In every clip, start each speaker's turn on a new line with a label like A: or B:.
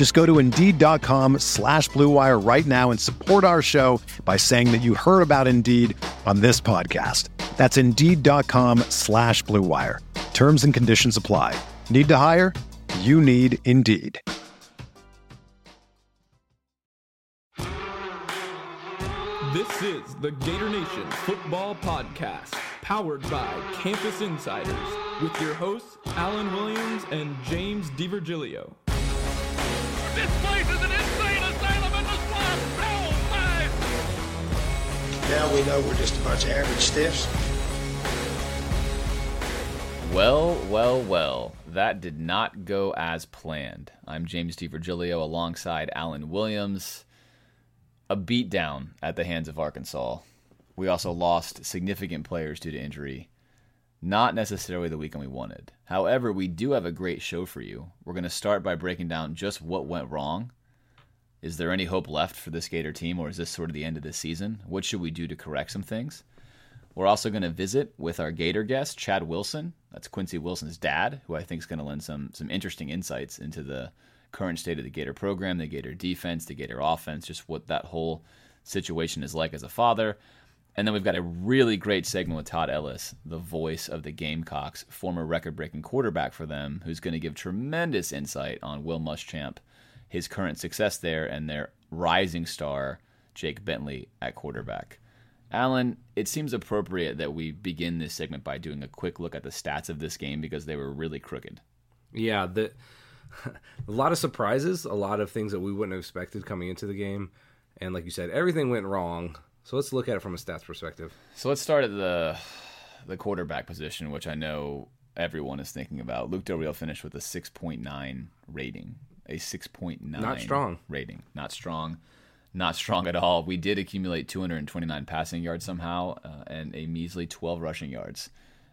A: Just go to Indeed.com slash BlueWire right now and support our show by saying that you heard about Indeed on this podcast. That's Indeed.com slash BlueWire. Terms and conditions apply. Need to hire? You need Indeed.
B: This is the Gator Nation Football Podcast, powered by Campus Insiders, with your hosts Alan Williams and James DiVirgilio.
C: This place is an insane asylum in the swamp! No, five!
D: Now we know we're just a bunch of average stiffs.
E: Well, well, well. That did not go as planned. I'm James DiVirgilio alongside Alan Williams. A beatdown at the hands of Arkansas. We also lost significant players due to injury. Not necessarily the weekend we wanted. However, we do have a great show for you. We're going to start by breaking down just what went wrong. Is there any hope left for this Gator team, or is this sort of the end of the season? What should we do to correct some things? We're also going to visit with our Gator guest, Chad Wilson. That's Quincy Wilson's dad, who I think is going to lend some some interesting insights into the current state of the Gator program, the Gator defense, the Gator offense, just what that whole situation is like as a father. And then we've got a really great segment with Todd Ellis, the voice of the Gamecocks, former record breaking quarterback for them, who's going to give tremendous insight on Will Muschamp, his current success there, and their rising star, Jake Bentley, at quarterback. Alan, it seems appropriate that we begin this segment by doing a quick look at the stats of this game because they were really crooked.
F: Yeah, the a lot of surprises, a lot of things that we wouldn't have expected coming into the game, and like you said, everything went wrong. So let's look at it from a stats perspective.
E: So let's start at the the quarterback position, which I know everyone is thinking about. Luke Del Rio finished with a 6.9 rating, a 6.9
F: Not strong.
E: rating, not strong, not strong at all. We did accumulate 229 passing yards somehow, uh, and a measly 12 rushing yards.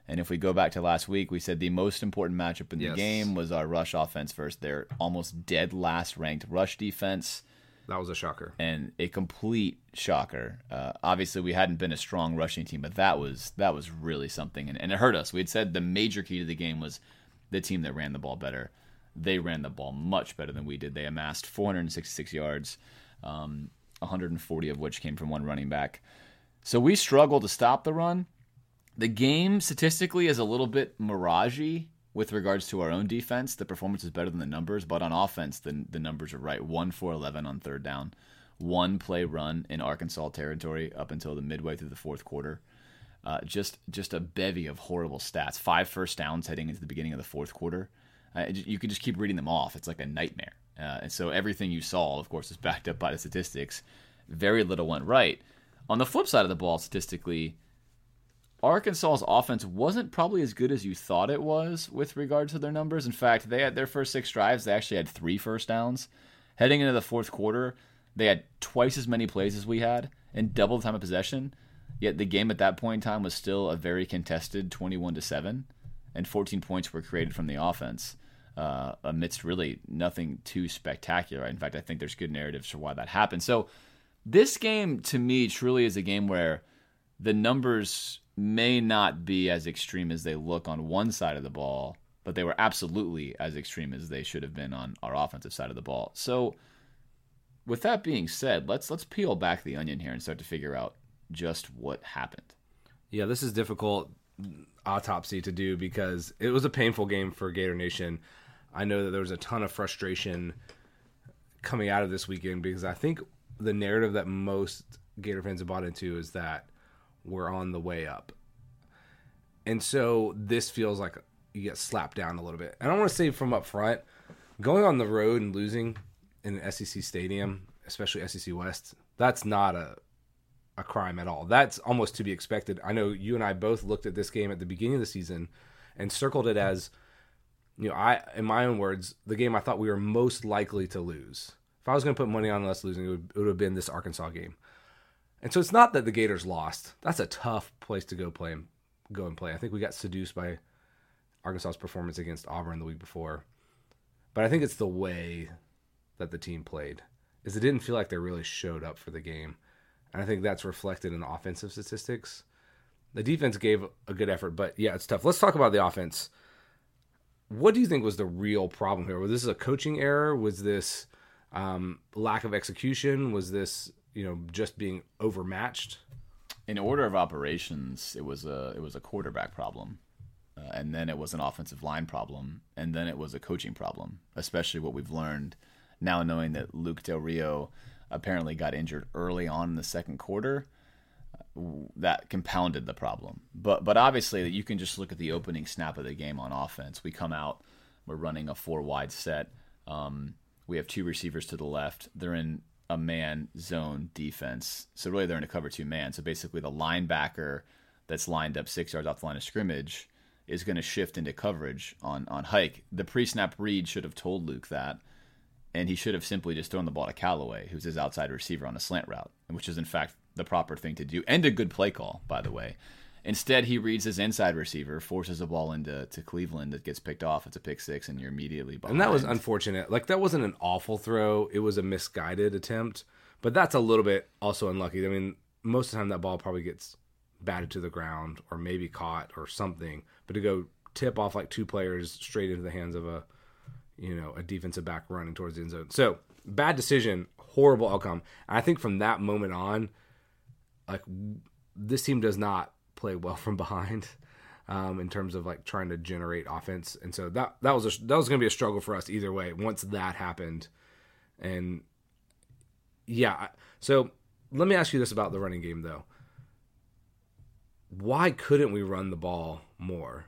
E: And if we go back to last week, we said the most important matchup in the
F: Yes.
E: game was our rush offense versus their almost dead last ranked rush defense
F: That was a shocker.
E: and a complete shocker. Uh, obviously, we hadn't been a strong rushing team, but that was that was really something, and, and it hurt us. We had said the major key to the game was the team that ran the ball better. They ran the ball much better than we did. They amassed 466 yards, um, 140 of which came from one running back. So we struggled to stop the run. The game statistically is a little bit miragey with regards to our own defense. The performance is better than the numbers, but on offense, the, the numbers are right. 1 for 11 on third down, one play run in Arkansas territory up until the midway through the fourth quarter. Uh, just just a bevy of horrible stats. Five first downs heading into the beginning of the fourth quarter. Uh, you could just keep reading them off. It's like a nightmare. Uh, and so everything you saw, of course, is backed up by the statistics. Very little went right. On the flip side of the ball, statistically, Arkansas's offense wasn't probably as good as you thought it was with regard to their numbers. In fact, they had their first six drives, they actually had three first downs. Heading into the fourth quarter, they had twice as many plays as we had and double the time of possession. Yet the game at that point in time was still a very contested 21 to 7, and 14 points were created from the offense uh, amidst really nothing too spectacular. In fact, I think there's good narratives for why that happened. So, this game to me truly is a game where the numbers may not be as extreme as they look on one side of the ball, but they were absolutely as extreme as they should have been on our offensive side of the ball. So, with that being said, let's let's peel back the onion here and start to figure out just what happened.
F: Yeah, this is difficult autopsy to do because it was a painful game for Gator Nation. I know that there was a ton of frustration coming out of this weekend because I think the narrative that most Gator fans have bought into is that we're on the way up. And so this feels like you get slapped down a little bit. And I want to say from up front, going on the road and losing in an SEC stadium, especially SEC West, that's not a a crime at all. That's almost to be expected. I know you and I both looked at this game at the beginning of the season and circled it as you know, I in my own words, the game I thought we were most likely to lose. If I was going to put money on us losing, it would, it would have been this Arkansas game. And so it's not that the Gators lost. That's a tough place to go play and go and play. I think we got seduced by Arkansas's performance against Auburn the week before. But I think it's the way that the team played. Is it didn't feel like they really showed up for the game. And I think that's reflected in the offensive statistics. The defense gave a good effort, but yeah, it's tough. Let's talk about the offense. What do you think was the real problem here? Was this a coaching error? Was this um, lack of execution? Was this you know just being overmatched?
E: In order of operations, it was a it was a quarterback problem, uh, and then it was an offensive line problem, and then it was a coaching problem. Especially what we've learned now, knowing that Luke Del Rio apparently got injured early on in the second quarter that compounded the problem. But but obviously you can just look at the opening snap of the game on offense. We come out, we're running a four wide set. Um, we have two receivers to the left. They're in a man zone defense. So really they're in a cover two man. So basically the linebacker that's lined up six yards off the line of scrimmage is going to shift into coverage on on hike. The pre snap read should have told Luke that. And he should have simply just thrown the ball to Callaway, who's his outside receiver on a slant route, which is in fact the proper thing to do and a good play call, by the way. Instead, he reads his inside receiver, forces a ball into to Cleveland that gets picked off. It's a pick six, and you're immediately behind.
F: And that was unfortunate. Like that wasn't an awful throw; it was a misguided attempt. But that's a little bit also unlucky. I mean, most of the time that ball probably gets batted to the ground or maybe caught or something. But to go tip off like two players straight into the hands of a, you know, a defensive back running towards the end zone. So bad decision, horrible outcome. And I think from that moment on, like this team does not play well from behind um, in terms of like trying to generate offense, and so that that was a, that was going to be a struggle for us either way. Once that happened, and yeah, so let me ask you this about the running game though. Why couldn't we run the ball more?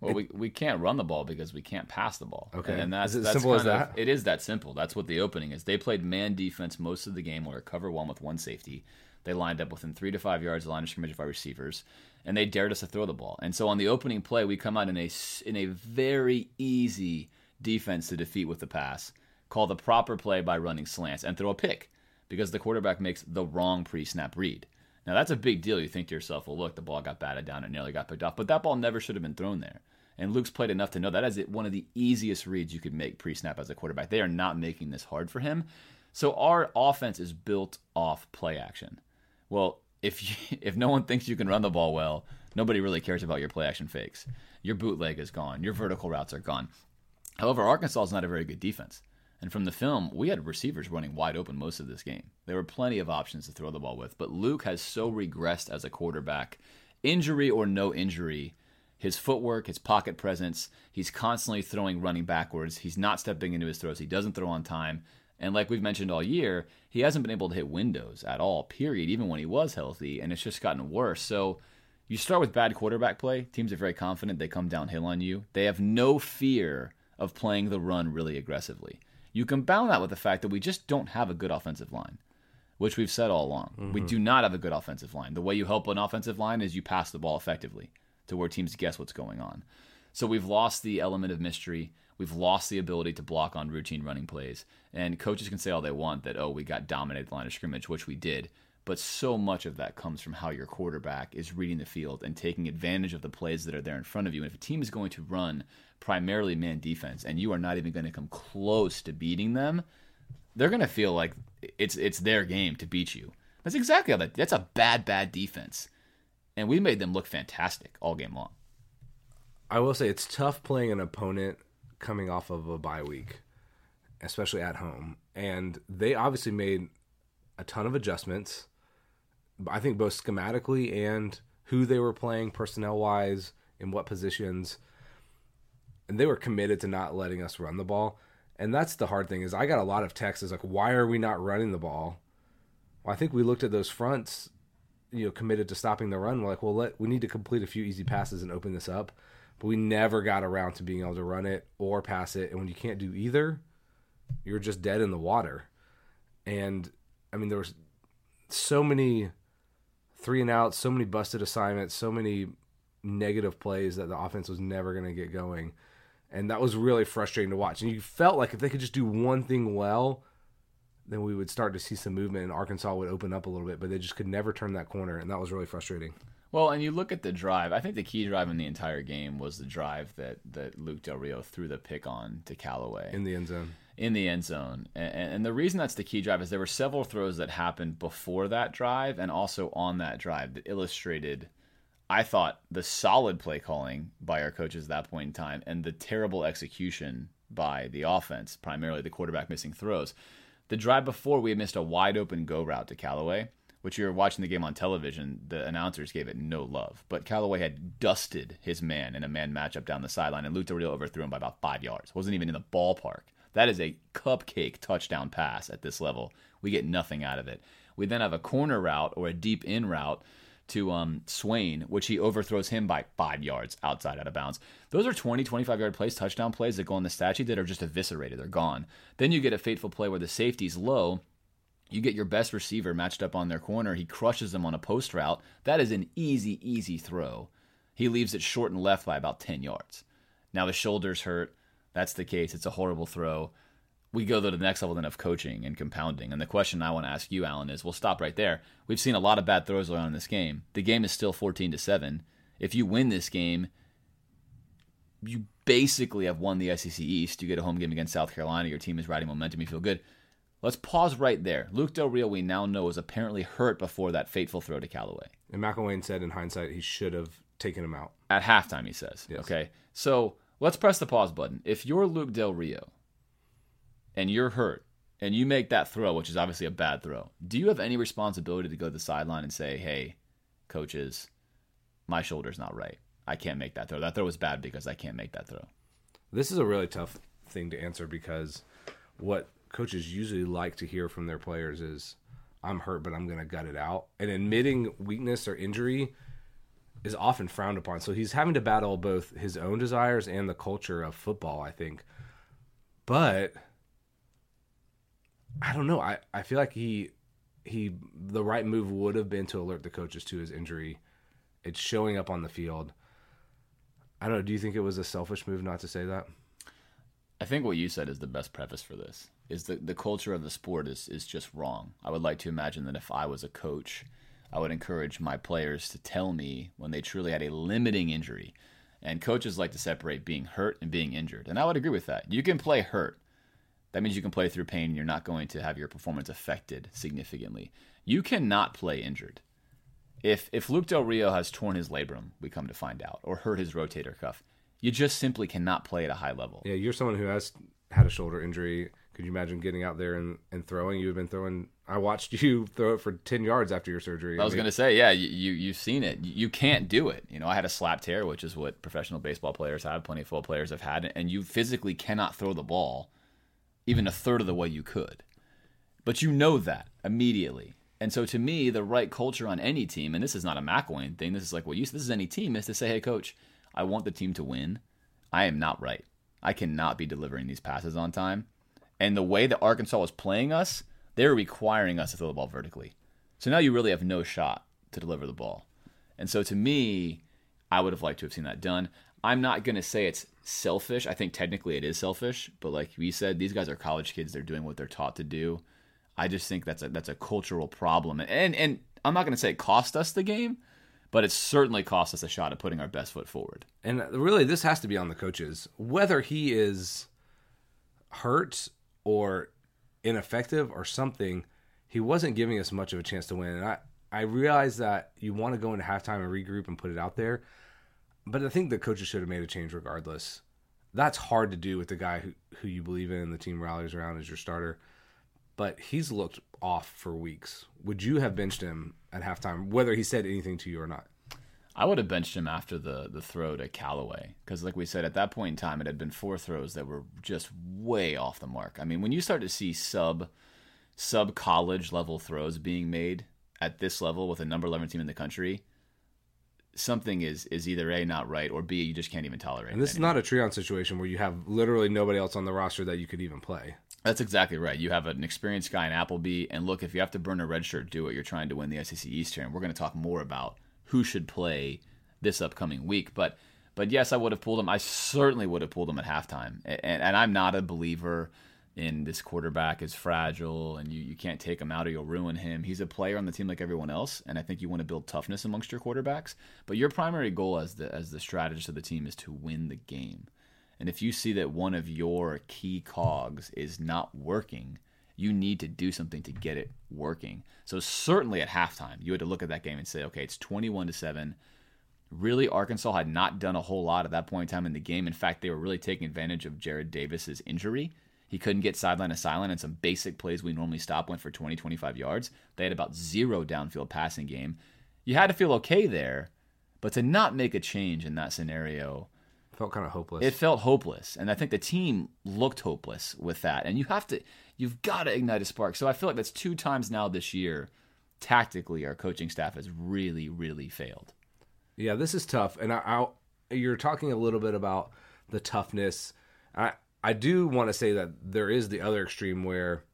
E: Well, we, we can't run the ball because we can't pass the ball.
F: Okay.
E: And that's,
F: Is it
E: that's
F: simple as
E: kind of-
F: that?
E: It is that simple. That's what the opening is. They played man defense most of the game where cover one with one safety. They lined up within three to five yards of the line of scrimmage of our receivers, and they dared us to throw the ball. And so on the opening play, we come out in a in a very easy defense to defeat with the pass. Call the proper play by running slants and throw a pick because the quarterback makes the wrong pre-snap read. Now that's a big deal. You think to yourself, well, look, the ball got batted down and nearly got picked off, but that ball never should have been thrown there. And Luke's played enough to know that is one of the easiest reads you could make pre-snap as a quarterback. They are not making this hard for him. So our offense is built off play action. Well, if you, if no one thinks you can run the ball well, nobody really cares about your play action fakes. Your bootleg is gone. Your vertical routes are gone. However, Arkansas is not a very good defense. And from the film, we had receivers running wide open most of this game. There were plenty of options to throw the ball with, but Luke has so regressed as a quarterback, injury or no injury, his footwork, his pocket presence, he's constantly throwing running backwards. He's not stepping into his throws. He doesn't throw on time. And like we've mentioned all year, he hasn't been able to hit windows at all, period, even when he was healthy, and it's just gotten worse. So you start with bad quarterback play. Teams are very confident. They come downhill on you. They have no fear of playing the run really aggressively. You compound that with the fact that we just don't have a good offensive line, which we've said all along. We mm-hmm. do not have a good offensive line. The way you help an offensive line is you pass the ball effectively to where teams guess what's going on. So we've lost the element of mystery. We've lost the ability to block on routine running plays. And coaches can say all they want that, oh, we got dominated the line of scrimmage, which we did. But so much of that comes from how your quarterback is reading the field and taking advantage of the plays that are there in front of you. And if a team is going to run primarily man defense and you are not even going to come close to beating them, they're going to feel like it's it's their game to beat you. That's exactly how that. That's a bad bad defense, and we made them look fantastic all game long.
F: I will say it's tough playing an opponent coming off of a bye week, especially at home. And they obviously made a ton of adjustments. I think both schematically and who they were playing personnel wise, in what positions. And they were committed to not letting us run the ball. And that's the hard thing is I got a lot of texts like, why are we not running the ball? Well, I think we looked at those fronts you know committed to stopping the run. We're like, well, let we need to complete a few easy passes and open this up. But we never got around to being able to run it or pass it. And when you can't do either, you're just dead in the water. And I mean, there was so many three and outs, so many busted assignments, so many negative plays that the offense was never going to get going. And that was really frustrating to watch. And you felt like if they could just do one thing well, then we would start to see some movement and Arkansas would open up a little bit, but they just could never turn that corner. And that was really frustrating.
E: Well, and you look at the drive. I think the key drive in the entire game was the drive that, that Luke Del Rio threw the pick on to Callaway
F: in the end zone.
E: In the end zone, and, and the reason that's the key drive is there were several throws that happened before that drive and also on that drive that illustrated I thought the solid play calling by our coaches at that point in time and the terrible execution by the offense, primarily the quarterback missing throws. The drive before, we had missed a wide open go route to Callaway, which you were watching the game on television. The announcers gave it no love. But Callaway had dusted his man in a man matchup down the sideline, and Luke Rio overthrew him by about five yards. Wasn't even in the ballpark. That is a cupcake touchdown pass at this level. We get nothing out of it. We then have a corner route or a deep in route to um, Swain, which he overthrows him by five yards outside out of bounds. Those are 20, 25 yard plays, touchdown plays that go on the stat sheet that are just eviscerated. They're gone. Then you get a fateful play where the safety's low. You get your best receiver matched up on their corner. He crushes them on a post route. That is an easy, easy throw. He leaves it short and left by about 10 yards. Now the shoulders hurt. That's the case. It's a horrible throw we go to the next level then of coaching and compounding. And the question I want to ask you, Alan, is we'll stop right there. We've seen a lot of bad throws around in this game. The game is still 14 to 7. If you win this game, you basically have won the SEC East. You get a home game against South Carolina. Your team is riding momentum. You feel good. Let's pause right there. Luke Del Rio, we now know, was apparently hurt before that fateful throw to Callaway.
F: And McElwain said in hindsight he should have taken him out.
E: At halftime, he says. Yes. Okay. So let's press the pause button. If you're Luke Del Rio, and you're hurt and you make that throw, which is obviously a bad throw, do you have any responsibility to go to the sideline and say, hey, coaches, my shoulder's not right. I can't make that throw. That throw was bad because I can't make that throw.
F: This is a really tough thing to answer because what coaches usually like to hear from their players is, I'm hurt, but I'm going to gut it out. And admitting weakness or injury is often frowned upon. So he's having to battle both his own desires and the culture of football, I think. But I don't know. I, I feel like he he the right move would have been to alert the coaches to his injury. It's showing up on the field. I don't know. Do you think it was a selfish move not to say that?
E: I think what you said is the best preface for this. Is the the culture of the sport is is just wrong. I would like to imagine that if I was a coach, I would encourage my players to tell me when they truly had a limiting injury. And coaches like to separate being hurt and being injured. And I would agree with that. You can play hurt that means you can play through pain and you're not going to have your performance affected significantly. You cannot play injured. If if Luke Del Rio has torn his labrum, we come to find out, or hurt his rotator cuff, you just simply cannot play at a high level.
F: Yeah, you're someone who has had a shoulder injury. Could you imagine getting out there and, and throwing? You've been throwing. I watched you throw it for ten yards after your surgery.
E: I was going to say, yeah, you, you you've seen it. You can't do it. You know, I had a SLAP tear, which is what professional baseball players have. Plenty of football players have had, and you physically cannot throw the ball even a third of the way you could. But you know that immediately. And so to me, the right culture on any team, and this is not a McElwain thing, this is like what you this is any team, is to say, hey coach, I want the team to win. I am not right. I cannot be delivering these passes on time. And the way that Arkansas was playing us, they're requiring us to throw the ball vertically. So now you really have no shot to deliver the ball. And so to me, I would have liked to have seen that done. I'm not going to say it's selfish. I think technically it is selfish, but like we said, these guys are college kids. They're doing what they're taught to do. I just think that's a that's a cultural problem, and and I'm not going to say it cost us the game, but it certainly cost us a shot at putting our best foot forward.
F: And really, this has to be on the coaches, whether he is hurt or ineffective or something. He wasn't giving us much of a chance to win, and I I realize that you want to go into halftime and regroup and put it out there but I think the coaches should have made a change regardless. That's hard to do with the guy who, who you believe in and the team rallies around as your starter. But he's looked off for weeks. Would you have benched him at halftime, whether he said anything to you or not?
E: I would have benched him after the the throw to Callaway because, like we said, at that point in time, it had been four throws that were just way off the mark. I mean, when you start to see sub sub college level throws being made at this level with a number 11 team in the country, something is is either a not right or b you just can't even tolerate.
F: And this is not a Treon situation where you have literally nobody else on the roster that you could even play.
E: That's exactly right. You have an experienced guy in Appleby, and look, if you have to burn a red shirt, do it. You're trying to win the SEC East here, and we're going to talk more about who should play this upcoming week. But, but yes, I would have pulled him. I certainly would have pulled him at halftime, and, and I'm not a believer in this quarterback is fragile and you, you can't take him out or you'll ruin him. He's a player on the team like everyone else, and I think you want to build toughness amongst your quarterbacks. But your primary goal as the as the strategist of the team is to win the game. And if you see that one of your key cogs is not working, you need to do something to get it working. So certainly at halftime, you had to look at that game and say, okay, it's 21 to 7. Really, Arkansas had not done a whole lot at that point in time in the game. In fact, they were really taking advantage of Jarrad Davis's injury. He couldn't get sideline to sideline, and some basic plays we normally stop went for 20, 25 yards. They had about zero downfield passing game. You had to feel okay there, but to not make a change in that scenario –
F: felt kind of hopeless.
E: It felt hopeless, and I think the team looked hopeless with that. And you have to, you've got to ignite a spark. So I feel like that's two times now this year. Tactically, our coaching staff has really, really failed.
F: Yeah, this is tough, and I, I you're talking a little bit about the toughness. I I do want to say that there is the other extreme where,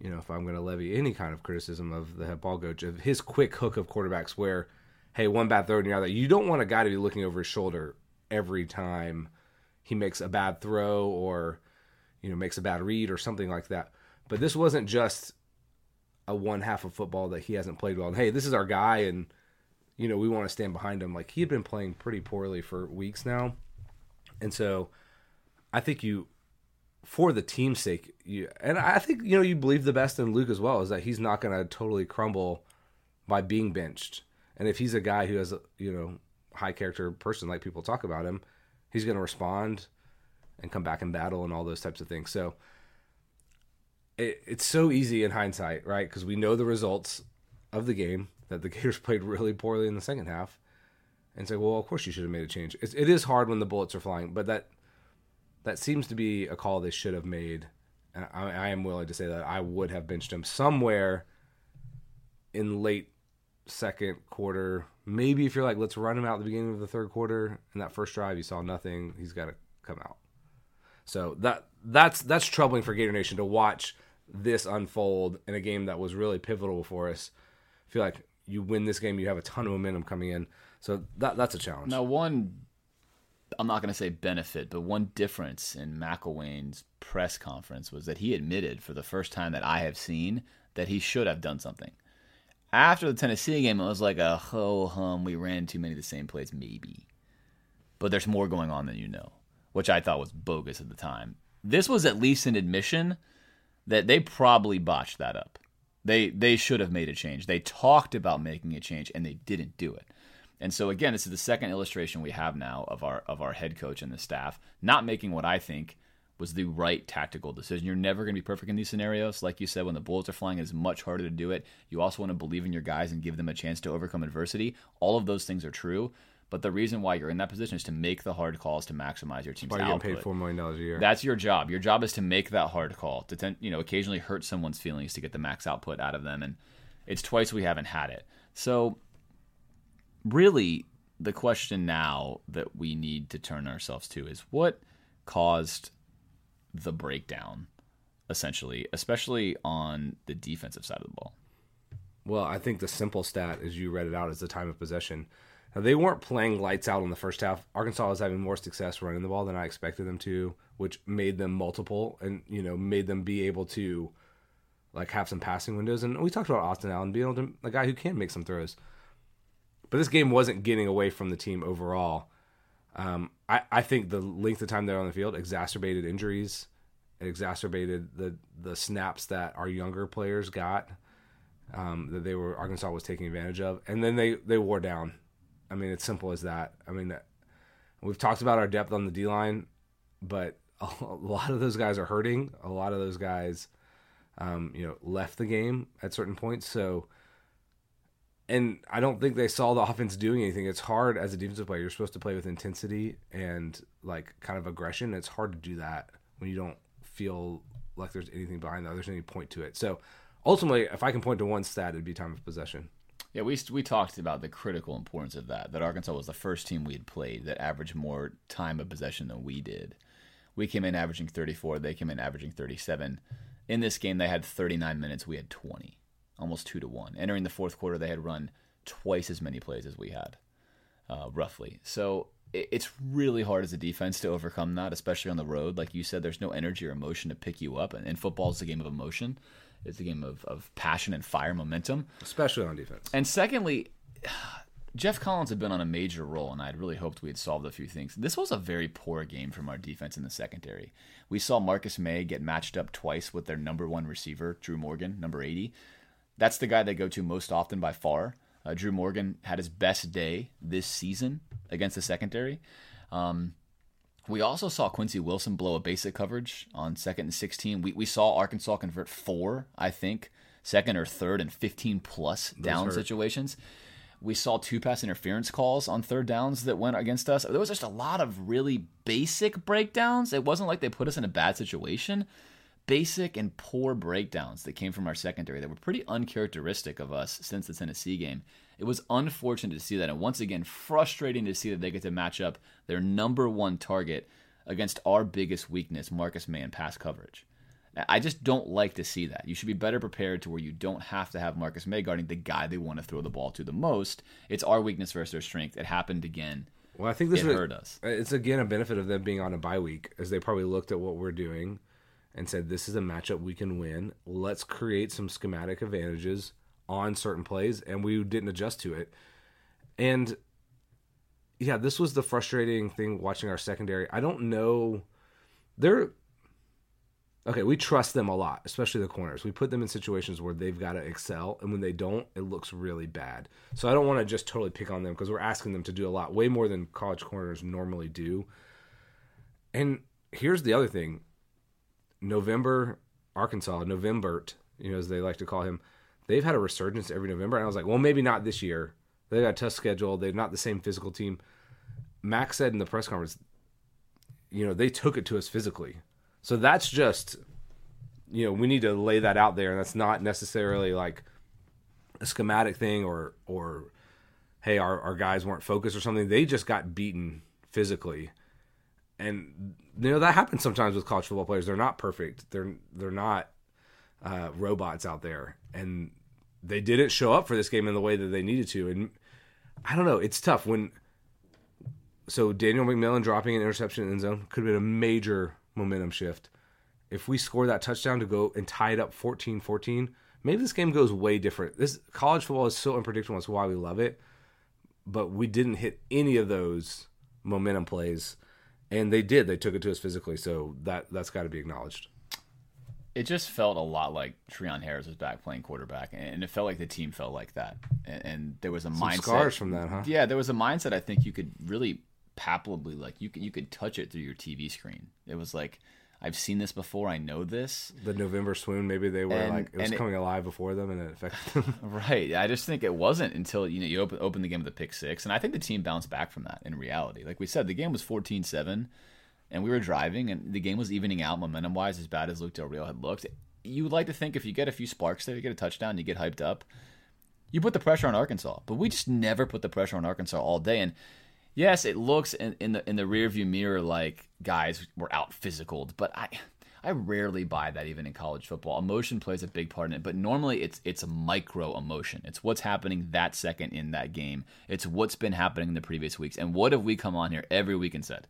F: you know, if I'm going to levy any kind of criticism of the head ball coach of his quick hook of quarterbacks, where, hey, one bad throw and you're out there. You don't want a guy to be looking over his shoulder every time he makes a bad throw or you know makes a bad read or something like that. But this wasn't just a one half of football that he hasn't played well. And hey, this is our guy, and you know we want to stand behind him. Like he had been playing pretty poorly for weeks now, and so I think you, for the team's sake, you and I think you know you believe the best in Luke as well is that he's not going to totally crumble by being benched. And if he's a guy who has a you know high character person like people talk about him, he's going to respond and come back and battle and all those types of things. So it, it's so easy in hindsight, right? Because we know the results of the game that the Gators played really poorly in the second half, and say, well, of course you should have made a change. It's, it is hard when the bullets are flying, but that that seems to be a call they should have made. And I, I am willing to say that I would have benched him somewhere in late second quarter. Maybe if you're like, let's run him out at the beginning of the third quarter, in that first drive you saw nothing, he's got to come out. So that that's that's troubling for Gator Nation to watch this unfold in a game that was really pivotal for us. I feel like you win this game, you have a ton of momentum coming in. So that that's a challenge.
E: Now, one, I'm not going to say benefit, but one difference in McElwain's press conference was that he admitted for the first time that I have seen that he should have done something. After the Tennessee game, it was like a ho hum. We ran too many of the same plays, maybe. But there's more going on than you know, which I thought was bogus at the time. This was at least an admission that they probably botched that up. They they should have made a change. They talked about making a change and they didn't do it. And so again, this is the second illustration we have now of our of our head coach and the staff not making what I think was the right tactical decision. You're never going to be perfect in these scenarios. Like you said, when the bullets are flying, it's much harder to do it. You also want to believe in your guys and give them a chance to overcome adversity. All of those things are true. But the reason why you're in that position is to make the hard calls to maximize your team's
F: Why
E: output.
F: paid four million dollars a year?
E: That's your job. Your job is to make that hard call to ten, you know occasionally hurt someone's feelings to get the max output out of them, and it's twice we haven't had it. So really, the question now that we need to turn ourselves to is what caused the breakdown, essentially, especially on the defensive side of the ball.
F: Well, I think the simple stat, as you read it out, is the time of possession. Now, they weren't playing lights out in the first half. Arkansas was having more success running the ball than I expected them to, which made them multiple and you know made them be able to like have some passing windows. And we talked about Austin Allen being able to a guy who can make some throws. But this game wasn't getting away from the team overall. Um, I, I think the length of time they're on the field exacerbated injuries. It exacerbated the the snaps that our younger players got um, that they were Arkansas was taking advantage of, and then they they wore down. I mean, it's simple as that. I mean, we've talked about our depth on the D line, but a lot of those guys are hurting. A lot of those guys, um, you know, left the game at certain points. So and I don't think they saw the offense doing anything. It's hard as a defensive player. You're supposed to play with intensity and like kind of aggression. It's hard to do that when you don't feel like there's anything behind that. There's any point to it. So ultimately, if I can point to one stat, it'd be time of possession.
E: Yeah, we we talked about the critical importance of that. That Arkansas was the first team we had played that averaged more time of possession than we did. We came in averaging 34. They came in averaging 37. In this game, they had 39 minutes. We had 20, almost two to one. Entering the fourth quarter, they had run twice as many plays as we had, uh, roughly. So it, it's really hard as a defense to overcome that, especially on the road. Like you said, there's no energy or emotion to pick you up, and, and football is a game of emotion. It's a game of, of passion and fire, momentum.
F: especially on defense.
E: And secondly, Geoff Collins had been on a major roll, and I'd really hoped we had solved a few things. This was a very poor game from our defense in the secondary. We saw Marcus Maye get matched up twice with their number one receiver, Drew Morgan, number 80. That's the guy they go to most often by far. Uh, Drew Morgan had his best day this season against the secondary. Um, we also saw Quincy Wilson blow a basic coverage on second and 16. We, we saw Arkansas convert four, I think, second or third and 15 plus down
F: hurt.
E: situations. We saw two pass interference calls on third downs that went against us. There was just a lot of really basic breakdowns. It wasn't like they put us in a bad situation. Basic and poor breakdowns that came from our secondary that were pretty uncharacteristic of us since the Tennessee game. It was unfortunate to see that, and once again, frustrating to see that they get to match up their number one target against our biggest weakness, Marcus Maye, in pass coverage. I just don't like to see that. You should be better prepared to where you don't have to have Marcus Maye guarding the guy they want to throw the ball to the most. It's our weakness versus their strength. It happened again.
F: Well, I think this
E: It
F: was-
E: hurt us.
F: It's again a benefit of them being on a bye week, as they probably looked at what we're doing and said, "This is a matchup we can win. Let's create some schematic advantages on certain plays," and we didn't adjust to it. And yeah, this was the frustrating thing watching our secondary. I don't know. They're okay. We trust them a lot, especially the corners. We put them in situations where they've got to excel, and when they don't, it looks really bad. So I don't want to just totally pick on them because we're asking them to do a lot, way more than college corners normally do. And here's the other thing: November, Arkansas, Novembert, you know, as they like to call him, they've had a resurgence every November. And I was like, well, maybe not this year. They got a tough schedule. They're not the same physical team. Max said in the press conference, you know, they took it to us physically. So that's just, you know, we need to lay that out there. And that's not necessarily like a schematic thing or, or, hey, our, our guys weren't focused or something. They just got beaten physically. And, you know, that happens sometimes with college football players. They're not perfect. They're, they're not uh, robots out there. And they didn't show up for this game in the way that they needed to. And I don't know. It's tough when. So Daniel McMillian dropping an interception in the end zone could have been a major momentum shift. If we score that touchdown to go and tie it up 14-14, maybe this game goes way different. This college football is so unpredictable. That's why we love it. But we didn't hit any of those momentum plays, and they did. They took it to us physically. So that that's got to be acknowledged.
E: It just felt a lot like Treon Harris was back playing quarterback, and it felt like the team felt like that. And, and there was a mindset.
F: scars from that, huh?
E: Yeah, there was a mindset. I think you could really palpably like you could you could touch it through your TV screen. It was like I've seen this before. I know this.
F: The November swoon, maybe they were
E: And-
F: like it was
E: and it-
F: coming alive before them, and it affected them.
E: Right. I just think it wasn't until you know you open open the game with a pick six, and I think the team bounced back from that. In reality, like we said, the game was 14-7, and we were driving, and the game was evening out momentum wise. As bad as Luke Del Rio had looked, you would like to think if you get a few sparks there, you get a touchdown, you get hyped up, you put the pressure on Arkansas. But we just never put the pressure on Arkansas all day, and. Yes, it looks in, in the in the rearview mirror like guys were out physicaled, but I I rarely buy that even in college football. Emotion plays a big part in it, but normally it's it's a micro emotion. It's what's happening that second in that game. It's what's been happening in the previous weeks. And what have we come on here every week and said?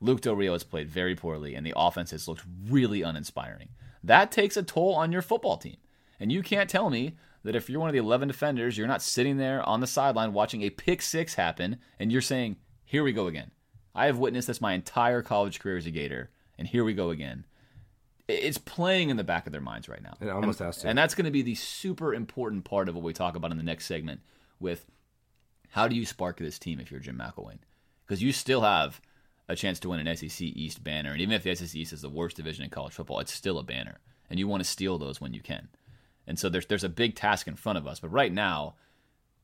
E: Luke Del Rio has played very poorly, and the offense has looked really uninspiring. That takes a toll on your football team. And you can't tell me that if you're one of the 11 defenders, you're not sitting there on the sideline watching a pick six happen, and you're saying, Here we go again. I have witnessed this my entire college career as a Gator, and here we go again. It's playing in the back of their minds right now.
F: It almost
E: and,
F: has to.
E: And that's going to be the super important part of what we talk about in the next segment with how do you spark this team if you're Jim McElwain? Because you still have a chance to win an SEC East banner, and even if the SEC East is the worst division in college football, it's still a banner, and you want to steal those when you can. And so there's there's a big task in front of us. But right now,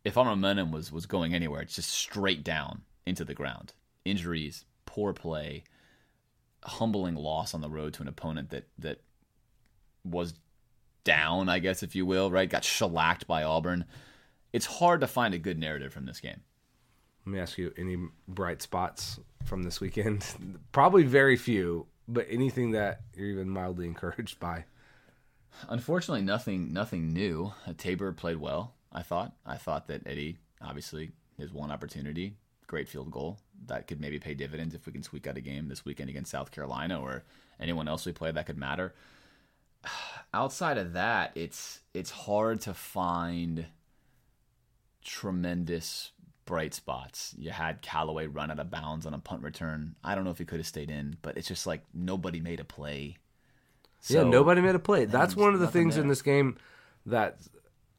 E: if our momentum was was going anywhere, it's just straight down into the ground. Injuries, poor play, humbling loss on the road to an opponent that that was down, I guess, if you will, right? Got shellacked by Auburn. It's hard to find a good narrative from this game.
F: Let me ask you any bright spots from this weekend? Probably very few, but anything that you're even mildly encouraged by.
E: Unfortunately, nothing nothing new. Uh, Tabor played well. I thought. I thought that Eddy, obviously, his one opportunity, great field goal that could maybe pay dividends if we can squeak out a game this weekend against South Carolina or anyone else we play that could matter. Outside of that, it's it's hard to find tremendous bright spots. You had Callaway run out of bounds on a punt return. I don't know if he could have stayed in, but it's just like nobody made a play.
F: So, yeah, nobody made a play. That's one of the things
E: there.
F: in this game that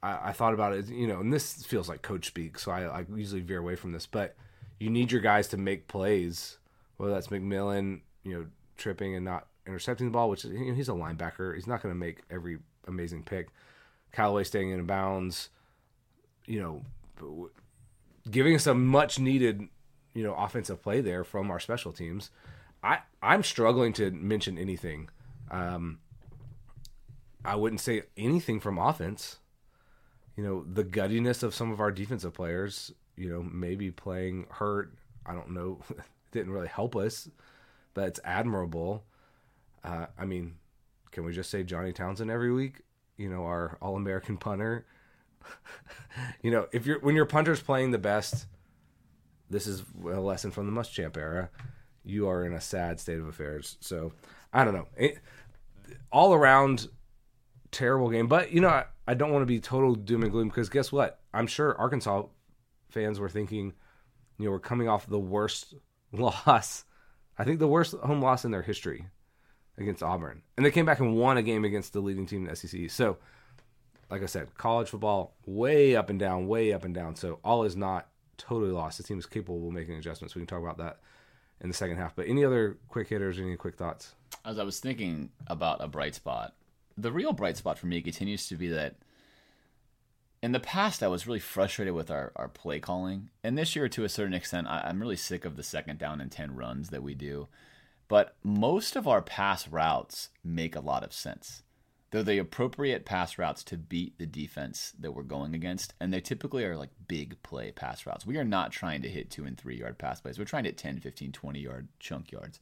F: I, I, thought about it. You know, and this feels like coach speak, so I, I, usually veer away from this. But you need your guys to make plays, whether that's McMillian, you know, tripping and not intercepting the ball, which is, you know, he's a linebacker. He's not going to make every amazing pick. Callaway staying in bounds, you know, giving us a much needed, you know, offensive play there from our special teams. I I'm struggling to mention anything. Um, I wouldn't say anything from offense. You know, the guttiness of some of our defensive players, you know, maybe playing hurt. I don't know. didn't really help us, but it's admirable. Uh, I mean, can we just say Johnny Townsend every week? You know, our All American punter. you know, if you're when your punter's playing the best, this is a lesson from the Muschamp era. You are in a sad state of affairs. So I don't know. It, all around terrible game. But you know, I, I don't want to be total doom and gloom because guess what? I'm sure Arkansas fans were thinking, you know, we're coming off the worst loss. I think the worst home loss in their history against Auburn, and they came back and won a game against the leading team in the SEC. So, like I said, college football way up and down, way up and down. So all is not totally lost. The team is capable of making adjustments. We can talk about that in the second half. But any other quick hitters? Any quick thoughts?
E: As I was thinking about a bright spot, the real bright spot for me continues to be that in the past I was really frustrated with our, our play calling. And this year, to a certain extent, I, I'm really sick of the second down and 10 runs that we do. But most of our pass routes make a lot of sense. They're the appropriate pass routes to beat the defense that we're going against, and they typically are like big play pass routes. We are not trying to hit two and three yard pass plays. We're trying to hit 10, 15, 20 yard chunk yards.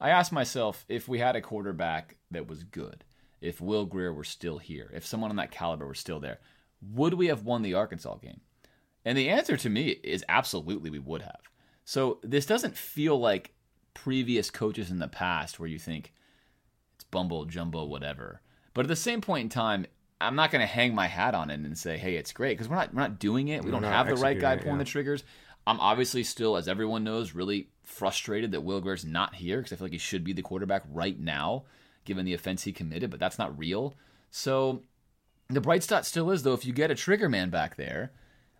E: I asked myself if we had a quarterback that was good, if Will Grier were still here, if someone on that caliber were still there, would we have won the Arkansas game? And the answer to me is absolutely we would have. So this doesn't feel like previous coaches in the past where you think it's bumble, jumbo, whatever but at the same point in time, I'm not going to hang my hat on it and say, "Hey, it's great," because we're not we're not doing it. We
F: We're
E: don't have the right guy
F: it,
E: pulling
F: yeah.
E: the triggers. I'm obviously still, as everyone knows, really frustrated that Will Grier's not here because I feel like he should be the quarterback right now, given the offense he committed. But that's not real. So the bright spot still is though, if you get a trigger man back there,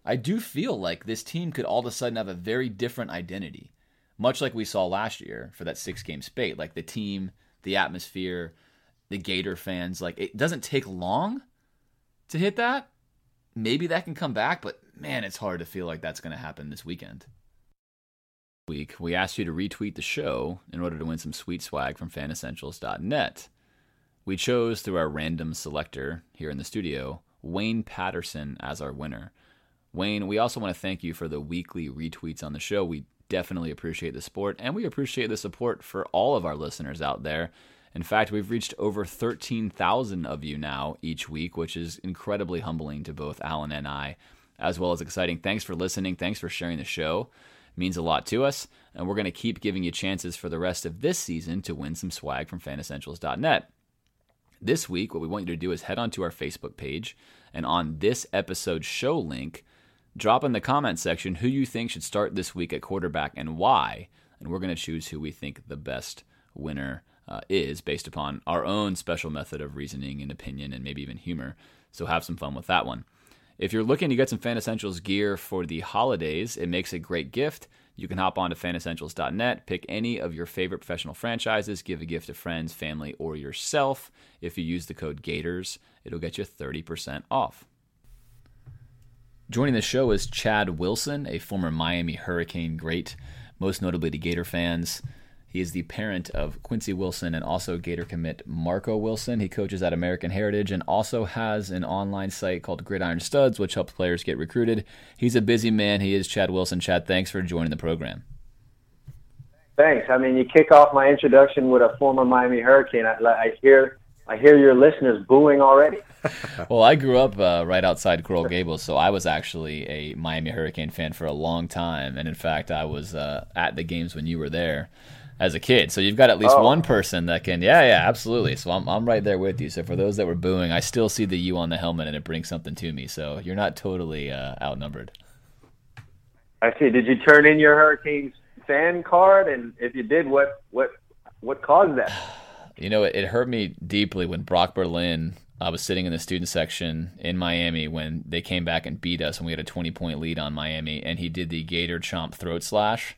E: I do feel like this team could all of a sudden have a very different identity, much like we saw last year for that six game spate. Like the team, the atmosphere, the Gator fans. Like it doesn't take long to hit that. Maybe that can come back, but man, it's hard to feel like that's going to happen this weekend. Week, we asked you to retweet the show in order to win some sweet swag from fanessentials.net. We chose through our random selector here in the studio Wayne Patterson as our winner. Wayne, we also want to thank you for the weekly retweets on the show. We definitely appreciate the support, and we appreciate the support for all of our listeners out there. In fact, we've reached over 13,000 of you now each week, which is incredibly humbling to both Alan and I, as well as exciting. Thanks for listening. Thanks for sharing the show. Means a lot to us, and we're going to keep giving you chances for the rest of this season to win some swag from fanessentials.net. This week, what we want you to do is head onto our Facebook page, and on this episode show link, drop in the comment section who you think should start this week at quarterback and why, and we're going to choose who we think the best winner uh, is based upon our own special method of reasoning and opinion and maybe even humor. So have some fun with that one. If you're looking to get some Fan Essentials gear for the holidays, it makes a great gift. You can hop on to fanessentials.net, pick any of your favorite professional franchises, give a gift to friends, family, or yourself. If you use the code GATORS, it'll get you 30% off. Joining the show is Chad Wilson, a former Miami Hurricane great, most notably to Gator fans. He is the parent of Quincy Wilson and also Gator commit Marco Wilson. He coaches at American Heritage and also has an online site called Gridiron Studs, which helps players get recruited. He's a busy man. He is Chad Wilson. Chad, thanks for joining the program.
G: Thanks. I mean, you kick off my introduction with a former Miami Hurricane. I, I hear I hear your listeners booing already.
E: well, I grew up uh, right outside Coral Gables, so I was actually a Miami Hurricane fan for a long time, and in fact, I was uh, at the games when you were there as a kid. So you've got at least oh. one person that can, yeah, yeah, absolutely. So I'm I'm right there with you. So for those that were booing, I still see the U on the helmet, and it brings something to me. So you're not totally uh, outnumbered.
G: I see. Did you turn in your Hurricanes fan card? And if you did, what what what caused that?
E: You know, it, it hurt me deeply when Brock Berlin. I was sitting in the student section in Miami when they came back and beat us, and we had a 20 point lead on Miami, and he did the Gator Chomp throat slash.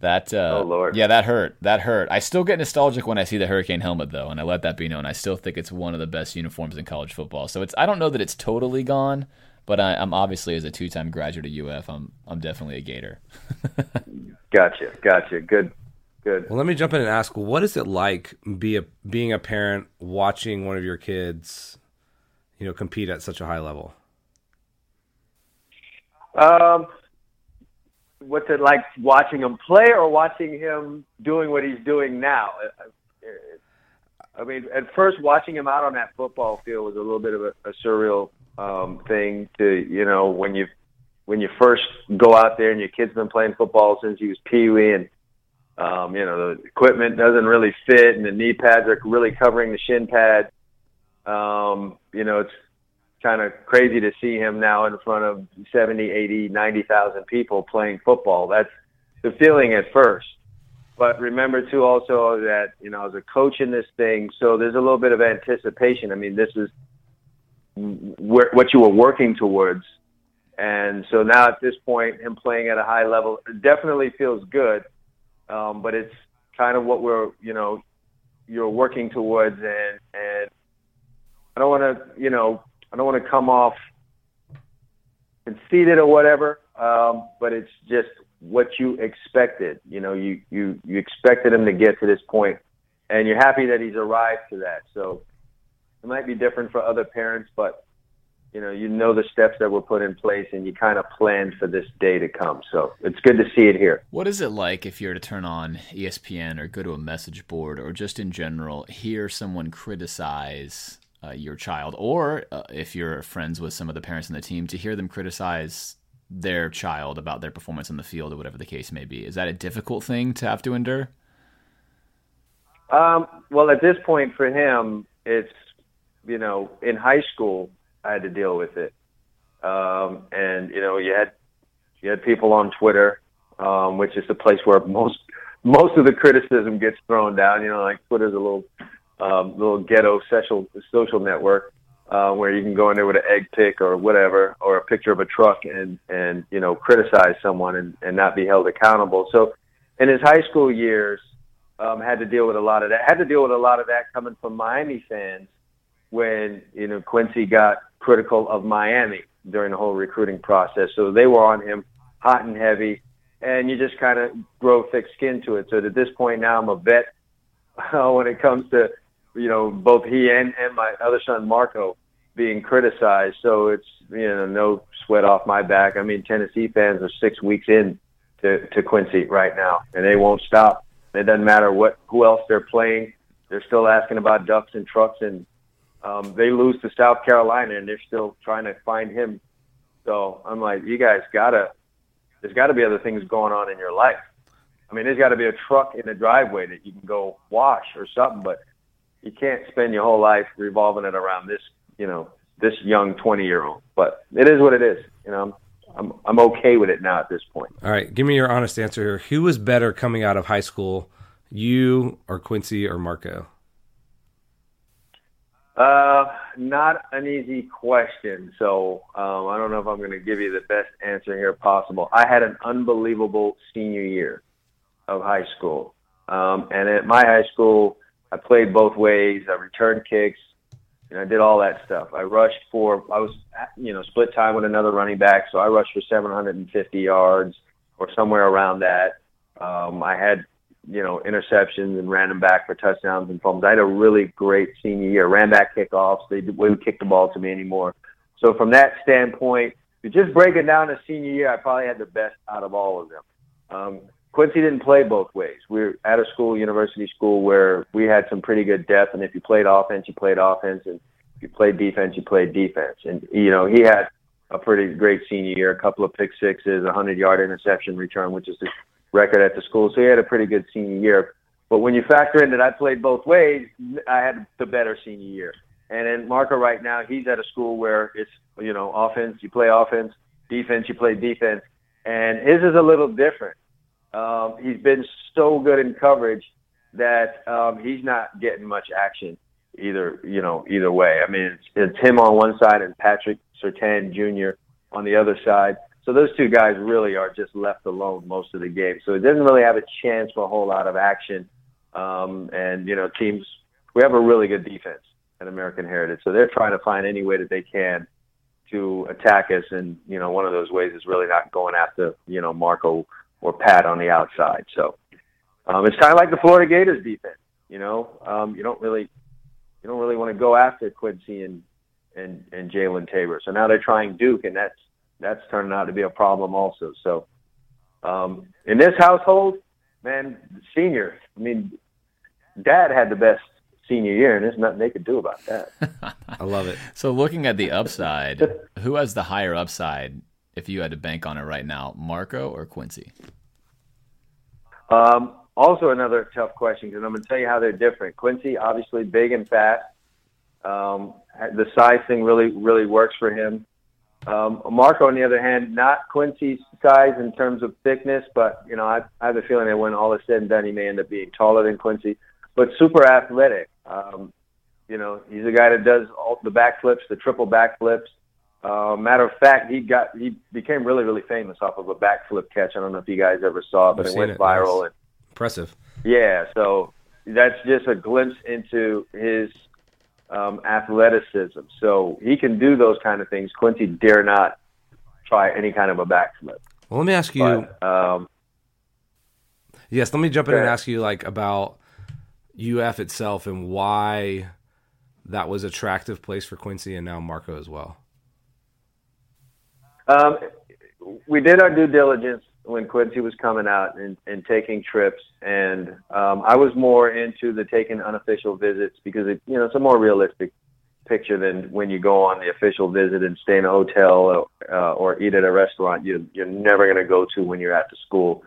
E: That uh,
G: oh lord,
E: yeah, that hurt. That hurt. I still get nostalgic when I see the Hurricane helmet though, and I let that be known. I still think it's one of the best uniforms in college football. So it's I don't know that it's totally gone, but I, am obviously as a two time graduate of UF, I'm I'm definitely a Gator.
G: gotcha, gotcha. Good, good.
F: Well, let me jump in and ask, what is it like be a being a parent watching one of your kids, you know, compete at such a high level?
G: Um, what's it like watching him play or watching him doing what he's doing now? I mean, at first, watching him out on that football field was a little bit of a, a surreal um, thing. To you know, when you when you first go out there and your kid's been playing football since he was pee wee and um, you know, the equipment doesn't really fit and the knee pads are really covering the shin pad. Um, you know, it's kind of crazy to see him now in front of 70, 80, 90,000 people playing football. That's the feeling at first. But remember too also that, you know, as a coach in this thing, so there's a little bit of anticipation. I mean, this is where, what you were working towards. And so now at this point, him playing at a high level definitely feels good um, but it's kind of what we're you know you're working towards, and and I don't want to you know I don't want to come off conceited or whatever, um, but it's just what you expected. You know, you you you expected him to get to this point, and you're happy that he's arrived to that. So it might be different for other parents, but you know, you know the steps that were put in place and you kind of planned for this day to come. So it's good to see it here.
E: What is it like if you're to turn on ESPN or go to a message board or just in general hear someone criticize uh, your child, or uh, if you're friends with some of the parents in the team, to hear them criticize their child about their performance on the field or whatever the case may be? Is that a difficult thing to have to endure?
G: Um, well, at this point for him, it's, you know, in high school, I had to deal with it. Um, and you know, you had you had people on Twitter, um, which is the place where most most of the criticism gets thrown down. You know, like Twitter's a little um, little ghetto social social network uh, where you can go in there with an egg pic or whatever, or a picture of a truck, and and you know criticize someone and, and not be held accountable. So, in his high school years, um, had to deal with a lot of that. Had to deal with a lot of that coming from Miami fans when you know Quincy got critical of Miami during the whole recruiting process. So they were on him hot and heavy, and you just kind of grow thick skin to it. So at this point now, I'm a vet when it comes to you know both he and and my other son Marco being criticized. So it's you know no sweat off my back. I mean Tennessee fans are six weeks in to, to Quincy right now, and they won't stop. It doesn't matter what who else they're playing. They're still asking about ducks and trucks and um, they lose to South Carolina and they're still trying to find him. So I'm like, you guys gotta, there's got to be other things going on in your life. I mean, there's got to be a truck in the driveway that you can go wash or something, but you can't spend your whole life revolving it around this, you know, this young 20 year old. But it is what it is. You know, I'm, I'm, I'm okay with it now at this point.
F: All right. Give me your honest answer here. Who was better coming out of high school, you or Quincy or Marco?
G: Uh, not an easy question. So um, I don't know if I'm going to give you the best answer here possible. I had an unbelievable senior year of high school, um, and at my high school, I played both ways. I returned kicks, and I did all that stuff. I rushed for I was you know split time with another running back, so I rushed for 750 yards or somewhere around that. Um, I had you know, interceptions and ran them back for touchdowns and fumbles. I had a really great senior year. Ran back kickoffs. They wouldn't kick the ball to me anymore. So from that standpoint, just breaking down to senior year, I probably had the best out of all of them. Um, Quincy didn't play both ways. We are at a school, university school, where we had some pretty good depth, and if you played offense, you played offense, and if you played defense, you played defense. And you know, he had a pretty great senior year, a couple of pick sixes, a hundred yard interception return, which is the record at the school. So he had a pretty good senior year. But when you factor in that I played both ways, I had the better senior year. And then Marco right now, he's at a school where it's you know offense, you play offense, defense, you play defense, and his is a little different. Um, he's been so good in coverage that um, he's not getting much action either. You know, either way. I mean, it's, it's him on one side and Patrick Surtain Jr. on the other side. So those two guys really are just left alone most of the game. So it doesn't really have a chance for a whole lot of action. Um, and you know, teams we have a really good defense at American Heritage, so they're trying to find any way that they can to attack us. And you know, one of those ways is really not going after you know Marco or Pat on the outside. So um, it's kind of like the Florida Gators defense. You know, um, you don't really you don't really want to go after Quincy and and and Jalen Tabor. So now they're trying Duke, and that's that's turning out to be a problem also. So um, in this household, man, senior. I mean, Dad had the best senior year, and there's nothing they could do about that.
F: I love it.
E: So looking at the upside, who has the higher upside if you had to bank on it right now, Marco or Quincy?
G: Um, also, another tough question because I'm going to tell you how they're different. Quincy, obviously, big and fast. Um, the size thing really, really works for him. Um, Marco, on the other hand, not Quincy's size in terms of thickness, but you know, I, I have a feeling that when all is said and done, he may end up being taller than Quincy, but super athletic. Um, you know, he's a guy that does all the backflips, the triple backflips. Uh, matter of fact, he got he became really really famous off of a backflip catch. I don't know if you guys ever saw it, but
F: I've
G: it went
F: it.
G: viral.
F: Nice.
G: And
F: Impressive.
G: yeah, so that's just a glimpse into his um, athleticism. So he can do those kind of things. Quincy dare not try any kind of a backflip.
F: Well, let me ask you.
G: But, um,
F: yes, let me jump in and ask you like about UF itself and why that was attractive place for Quincy and now Marco as well.
G: Um, we did our due diligence when Quincy was coming out and, and taking trips, and um, I was more into the taking unofficial visits because it, you know, it's a more realistic picture than when you go on the official visit and stay in a hotel or, uh, or eat at a restaurant you, you're never going to go to when you're at the school.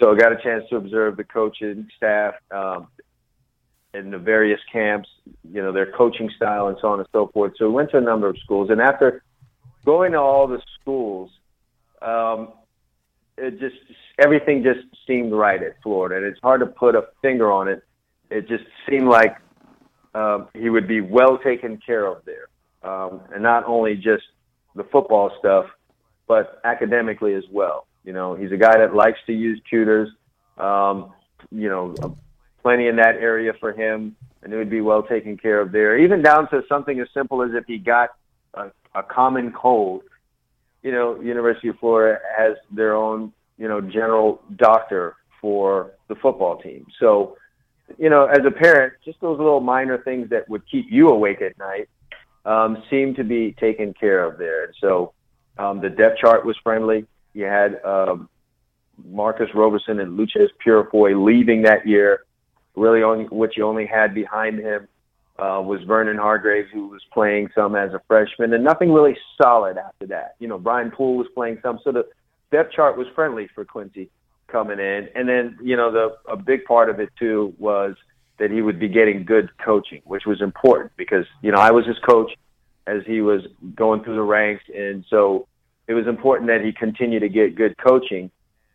G: So I got a chance to observe the coaching staff um, in the various camps, you know, their coaching style and so on and so forth. So we went to a number of schools, and after going to all the schools, um, it just everything just seemed right at Florida, and it's hard to put a finger on it. It just seemed like um, he would be well taken care of there, um, and not only just the football stuff, but academically as well. You know, he's a guy that likes to use tutors. Um, you know, plenty in that area for him, and it would be well taken care of there. Even down to something as simple as if he got a, a common cold. You know, University of Florida has their own, you know, general doctor for the football team. So, you know, as a parent, just those little minor things that would keep you awake at night um, seem to be taken care of there. And so, um, the depth chart was friendly. You had um, Marcus Roberson and Loucheiz Purifoy leaving that year. Really, only what you only had behind him uh, was Vernon Hargreaves, who was playing some as a freshman, and nothing really solid after that. You know, Brian Poole was playing some, so the depth chart was friendly for Quincy coming in. And then, you know, the a big part of it too was that he would be getting good coaching, which was important because you know I was his coach as he was going through the ranks, and so it was important that he continue to get good coaching.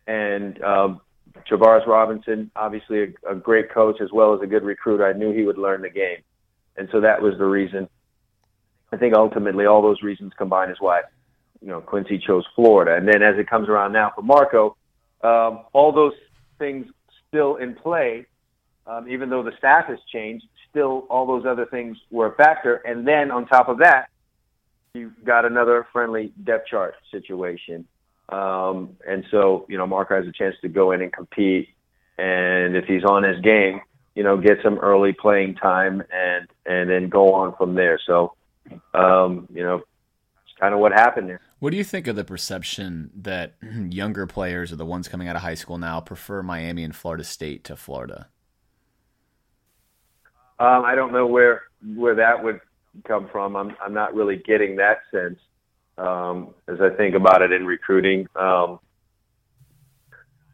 G: And um, Travaris Robinson, obviously a, a great coach as well as a good recruiter. I knew he would learn the game, and so that was the reason. I think ultimately all those reasons combined is why you know Quincy chose Florida. And then as it comes around now for Marco, um, all those things still in play, um, even though the staff has changed. Still, all those other things were a factor. And then on top of that, you've got another friendly depth chart situation. Um, and so, you know, Marco has a chance to go in and compete and if he's on his game, you know, get some early playing time and and then go on from there. So, um, you know, it's kind of what happened there.
E: What do you think of the perception that younger players or the ones coming out of high school now prefer Miami and Florida State to Florida?
G: Um, I don't know where where that would come from. I'm I'm not really getting that sense um, as I think about it in recruiting. Um,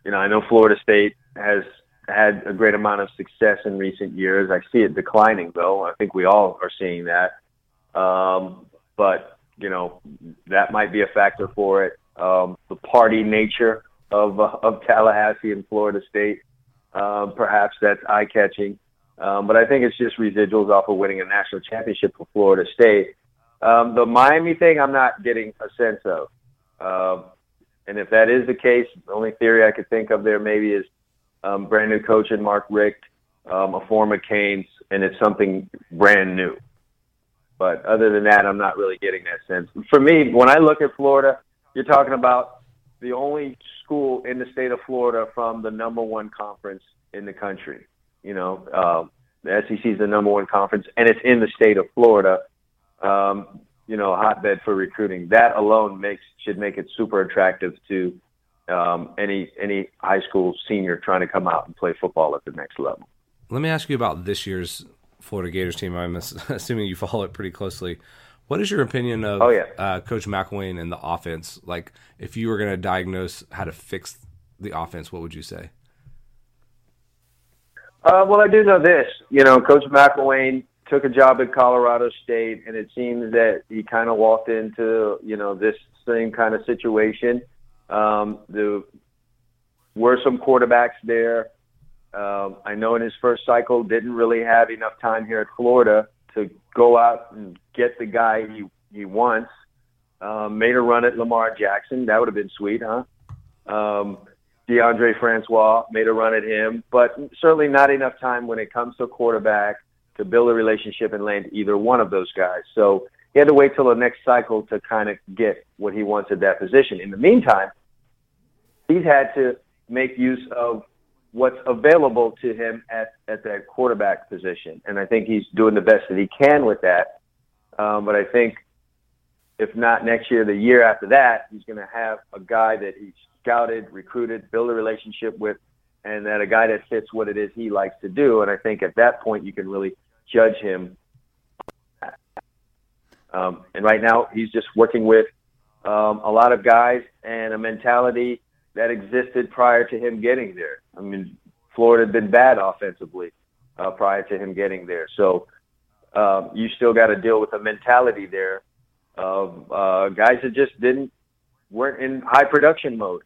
G: you know, I know Florida State has had a great amount of success in recent years. I see it declining, though. I think we all are seeing that. Um, but you know, that might be a factor for it. Um, the party nature of uh, of Tallahassee and Florida State, uh, perhaps that's eye catching. Um, but I think it's just residuals off of winning a national championship for Florida State. Um, the Miami thing, I'm not getting a sense of. Uh, and if that is the case, the only theory I could think of there maybe is um, brand new coach in Mark Richt, um, a former Canes, and it's something brand new. But other than that, I'm not really getting that sense. For me, when I look at Florida, you're talking about the only school in the state of Florida from the number one conference in the country. You know, um, the SEC is the number one conference, and it's in the state of Florida. Um, you know, a hotbed for recruiting. That alone makes should make it super attractive to um, any any high school senior trying to come out and play football at the next level.
F: Let me ask you about this year's Florida Gators team. I'm assuming you follow it pretty closely. What is your opinion of
G: oh, yeah.
F: uh, Coach McElwain and the offense? Like, if you were going to diagnose how to fix the offense, what would you say?
G: Uh, well, I do know this. You know, Coach McElwain took a job at Colorado State, and it seems that he kind of walked into you know this same kind of situation. Um, there were some quarterbacks there. Um, I know in his first cycle didn't really have enough time here at Florida to go out and get the guy he he wants. Um, made a run at Lamar Jackson. That would have been sweet, huh? Um, Deondre Francois made a run at him, but certainly not enough time when it comes to quarterback to build a relationship and land either one of those guys. So he had to wait till the next cycle to kind of get what he wants at that position. In the meantime, he's had to make use of what's available to him at, at that quarterback position. And I think he's doing the best that he can with that. Um, but I think if not next year, the year after that, he's going to have a guy that he's scouted, recruited, build a relationship with, and that a guy that fits what it is he likes to do. And I think at that point, you can really judge him. Um, and right now, he's just working with um, a lot of guys and a mentality that existed prior to him getting there. I mean, Florida had been bad offensively uh, prior to him getting there. So um, you still got to deal with a mentality there of uh, guys that just didn't weren't in high production mode.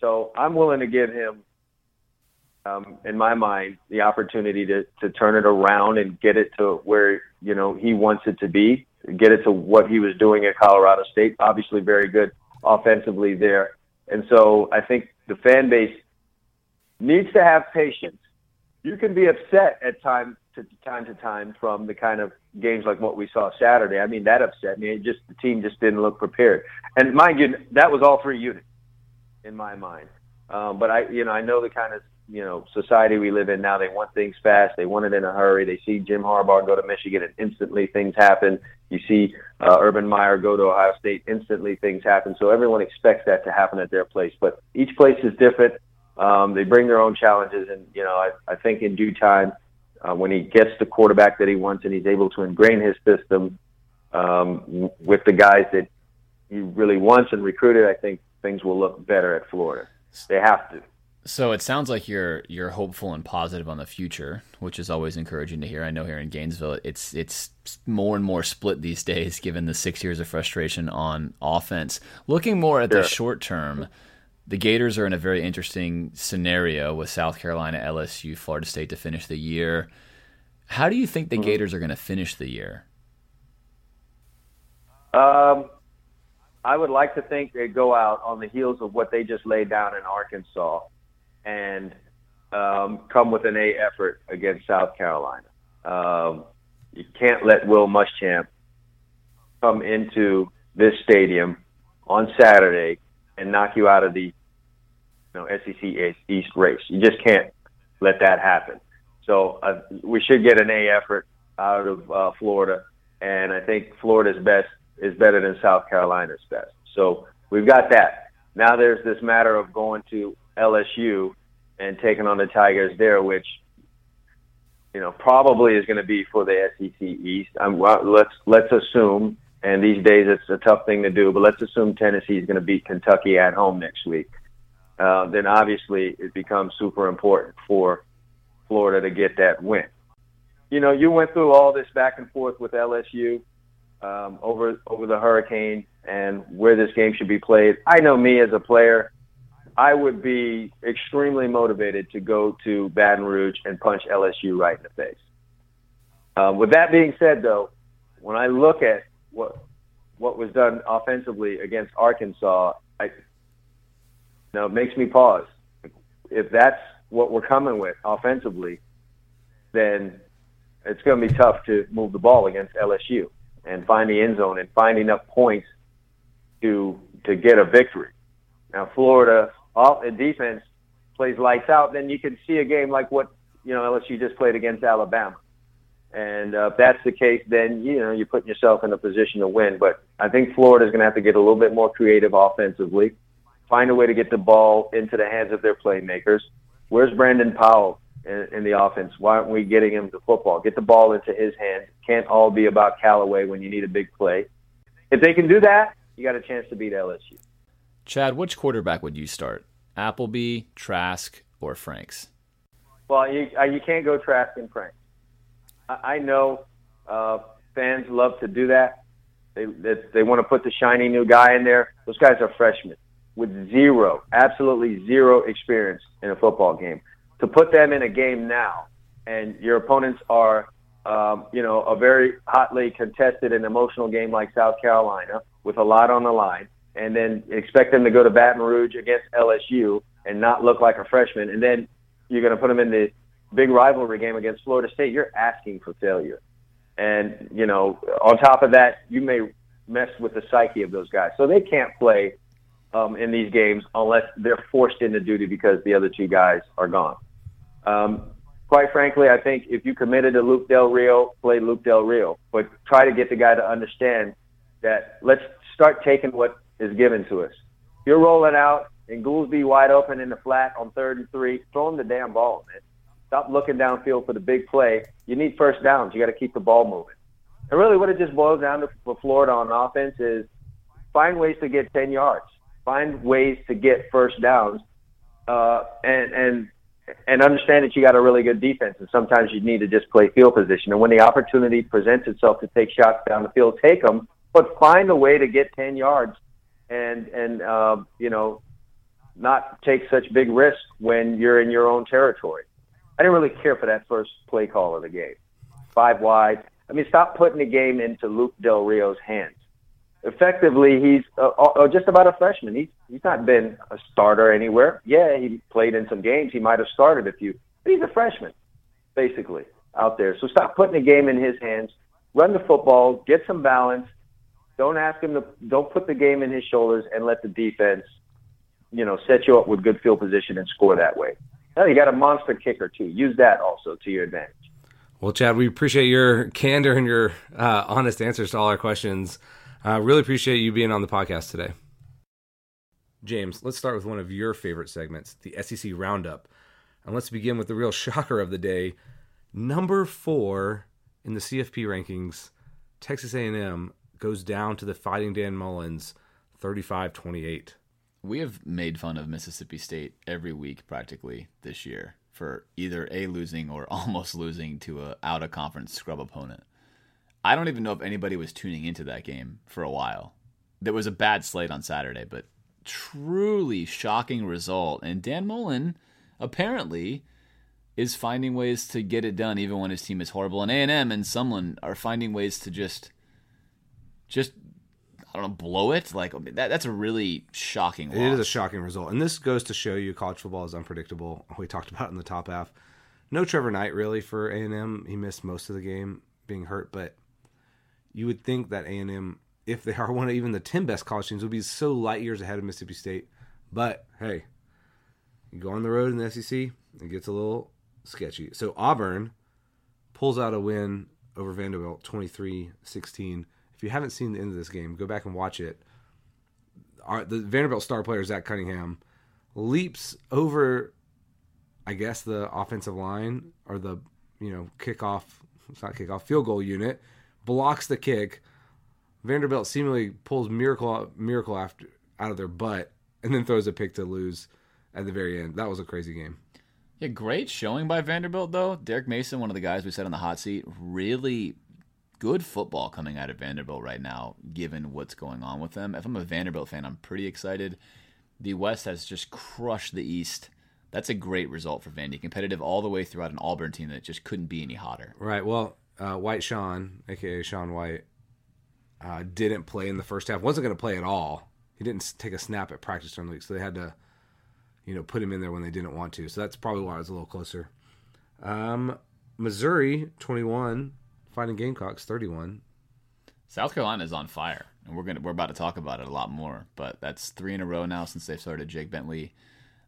G: So I'm willing to give him, um, in my mind, the opportunity to to turn it around and get it to where you know he wants it to be, get it to what he was doing at Colorado State. Obviously, very good offensively there, and so I think the fan base needs to have patience. You can be upset at times to time to time from the kind of games like what we saw Saturday. I mean, that upset me. It just the team just didn't look prepared. And mind you, that was all three units in my mind. Um, but I, you know, I know the kind of you know society we live in now. They want things fast. They want it in a hurry. They see Jim Harbaugh go to Michigan, and instantly things happen. You see uh, Urban Meyer go to Ohio State, instantly things happen. So everyone expects that to happen at their place. But each place is different. Um, they bring their own challenges, and you know, I, I think in due time, uh, when he gets the quarterback that he wants and he's able to ingrain his system um, with the guys that he really wants and recruited, I think things will look better at Florida. They have to.
E: So it sounds like you're you're hopeful and positive on the future, which is always encouraging to hear. I know here in Gainesville, it's it's more and more split these days, given the six years of frustration on offense. Looking more at
G: Sure.
E: the short term, the Gators are in a very interesting scenario with South Carolina, LSU, Florida State to finish the year. How do you think the Gators are going to finish the year?
G: Um, I would like to think they go out on the heels of what they just laid down in Arkansas and um, come with an A effort against South Carolina. Um, you can't let Will Muschamp come into this stadium on Saturday and knock you out of the you know, SEC East race. You just can't let that happen. So uh, we should get an A effort out of uh, Florida, and I think Florida's best is better than South Carolina's best. So we've got that. Now there's this matter of going to LSU and taking on the Tigers there, which you know probably is going to be for the SEC East. I'm, well, let's let's assume, and these days it's a tough thing to do, but let's assume Tennessee is going to beat Kentucky at home next week. Uh, then obviously it becomes super important for Florida to get that win. You know, you went through all this back and forth with LSU um, over over the hurricane and where this game should be played. I know me as a player, I would be extremely motivated to go to Baton Rouge and punch LSU right in the face. Um, with that being said, though, when I look at what what was done offensively against Arkansas, I you know it makes me pause. If that's what we're coming with offensively, then it's going to be tough to move the ball against LSU and find the end zone and find enough points to to get a victory. Now, Florida all defense plays lights out, then you can see a game like what you know LSU just played against Alabama. And uh, if that's the case, then you know you're putting yourself in a position to win. But I think Florida's going to have to get a little bit more creative offensively, find a way to get the ball into the hands of their playmakers. Where's Brandon Powell in, in the offense? Why aren't we getting him the football? Get the ball into his hands. Can't all be about Callaway when you need a big play. If they can do that, you got a chance to beat LSU.
E: Chad, which quarterback would you start? Appleby, Trask, or Franks?
G: Well, you uh, you can't go Trask and Franks. I, know uh, fans love to do that. They they, they want to put the shiny new guy in there. Those guys are freshmen with zero, absolutely zero experience in a football game. To put them in a game now, and your opponents are, um, you know, a very hotly contested and emotional game like South Carolina with a lot on the line and then expect them to go to Baton Rouge against LSU and not look like a freshman, and then you're going to put them in the big rivalry game against Florida State, you're asking for failure. And, you know, on top of that, you may mess with the psyche of those guys. So they can't play um, in these games unless they're forced into duty because the other two guys are gone. Um, quite frankly, I think if you committed to Luke Del Rio, play Luke Del Rio, but try to get the guy to understand that let's start taking what is given to us. You're rolling out and Goolsby wide open in the flat on third and three, throw him the damn ball, man. Stop looking downfield for the big play. You need first downs. You got to keep the ball moving. And really, what it just boils down to for Florida on offense is find ways to get 10 yards, find ways to get first downs, uh, and and and understand that you got a really good defense. And sometimes you need to just play field position. And when the opportunity presents itself to take shots down the field, take them, but find a way to get 10 yards and and uh, you know not take such big risks when you're in your own territory. I didn't really care for that first play call of the game. Five wide. I mean, stop putting the game into Luke Del Rio's hands. Effectively, he's uh, uh, just about a freshman. He's he's not been a starter anywhere. Yeah, he played in some games. He might have started a few, but he's a freshman, basically out there. So stop putting the game in his hands. Run the football. Get some balance don't ask him to. Don't put the game in his shoulders and let the defense, you know, set you up with good field position and score that way. Now you got a monster kicker too. Use that also to your advantage.
F: Well, Chad, we appreciate your candor and your uh, honest answers to all our questions. Uh, really appreciate you being on the podcast today. James, let's start with one of your favorite segments, the SEC Roundup. And let's begin with the real shocker of the day. Number four in the CFP rankings, Texas A&M goes down to the Fighting Dan Mullins 35 28.
E: We have made fun of Mississippi State every week practically this year for either A, losing or almost losing to a out of conference scrub opponent. I don't even know if anybody was tuning into that game for a while. There was a bad slate on Saturday, but truly shocking result. And Dan Mullen apparently is finding ways to get it done even when his team is horrible. And A&M and Sumlin are finding ways to just just I don't know, blow it. Like that, that's a really shocking. Loss.
F: It is a shocking result, and this goes to show you college football is unpredictable. We talked about in the top half. No Trevor Knight really for A and M. He missed most of the game being hurt, but you would think that A and M, if they are one of even the ten best college teams, would be so light years ahead of Mississippi State. But hey, you go on the road in the SEC, it gets a little sketchy. So Auburn pulls out a win over Vanderbilt 23-16. If you haven't seen the end of this game, go back and watch it. Our, the Vanderbilt star player Zach Cunningham leaps over, I guess the offensive line or the you know kickoff. It's not kickoff field goal unit blocks the kick. Vanderbilt seemingly pulls miracle miracle after out of their butt and then throws a pick to lose at the very end. That was a crazy game.
E: Yeah, great showing by Vanderbilt though. Derek Mason, one of the guys we said on the hot seat, really good football coming out of Vanderbilt right now, given what's going on with them. If I'm a Vanderbilt fan, I'm pretty excited. The West has just crushed the East. That's a great result for Vandy. Competitive all the way throughout an Auburn team that just couldn't be any hotter.
F: Right. Well, uh, White Sean, aka Sean White, uh, didn't play in the first half. wasn't going to play at all. He didn't take a snap at practice during the week, so they had to, you know, put him in there when they didn't want to. So that's probably why it was a little closer. Um, Missouri twenty one, Fighting Gamecocks thirty one.
E: South Carolina is on fire, and we're gonna we're about to talk about it a lot more. But that's three in a row now since they've started Jake Bentley.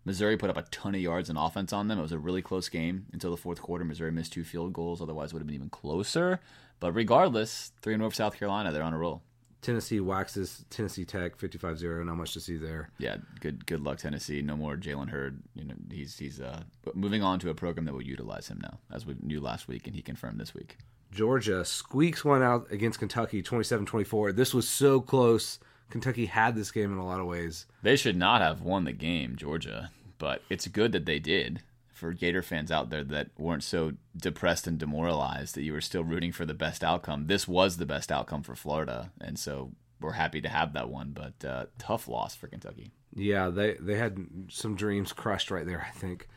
E: Missouri put up a ton of yards in offense on them. It was a really close game until the fourth quarter. Missouri missed two field goals, otherwise would have been even closer. But regardless, three and over South Carolina, they're on a roll.
F: Tennessee waxes Tennessee Tech 55-0. Not much to see there.
E: Yeah, good good luck Tennessee. No more Jalen Hurd. You know he's he's uh, moving on to a program that will utilize him now, as we knew last week, and he confirmed this week.
F: Georgia squeaks one out against Kentucky 27-24. This was so close. Kentucky had this game in a lot of ways.
E: They should not have won the game, Georgia, but it's good that they did. For Gator fans out there that weren't so depressed and demoralized that you were still rooting for the best outcome, this was the best outcome for Florida, and so we're happy to have that one. But uh, tough loss for Kentucky.
F: Yeah, they they had some dreams crushed right there, I think.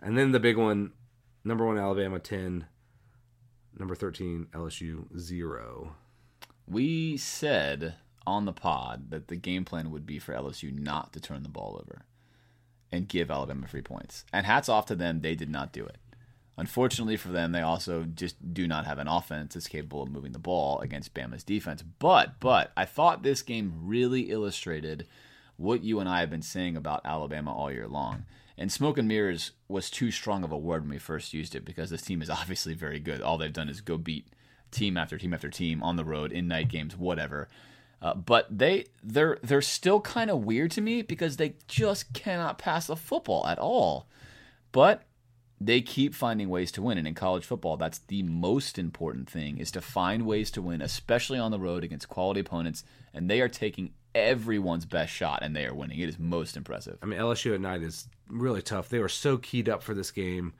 F: And then the big one, number one Alabama ten, number thirteen LSU zero.
E: We said on the pod that the game plan would be for LSU not to turn the ball over and give Alabama free points. And hats off to them, they did not do it. Unfortunately for them, they also just do not have an offense that's capable of moving the ball against Bama's defense. But but I thought this game really illustrated what you and I have been saying about Alabama all year long. And smoke and mirrors was too strong of a word when we first used it because this team is obviously very good. All they've done is go beat team after team after team on the road in night games, whatever. Uh, but they they're they're still kind of weird to me because they just cannot pass the football at all. But they keep finding ways to win, and in college football, that's the most important thing: is to find ways to win, especially on the road against quality opponents. And they are taking everyone's best shot, and they are winning. It is most impressive.
F: I mean, LSU at night is really tough. They were so keyed up for this game,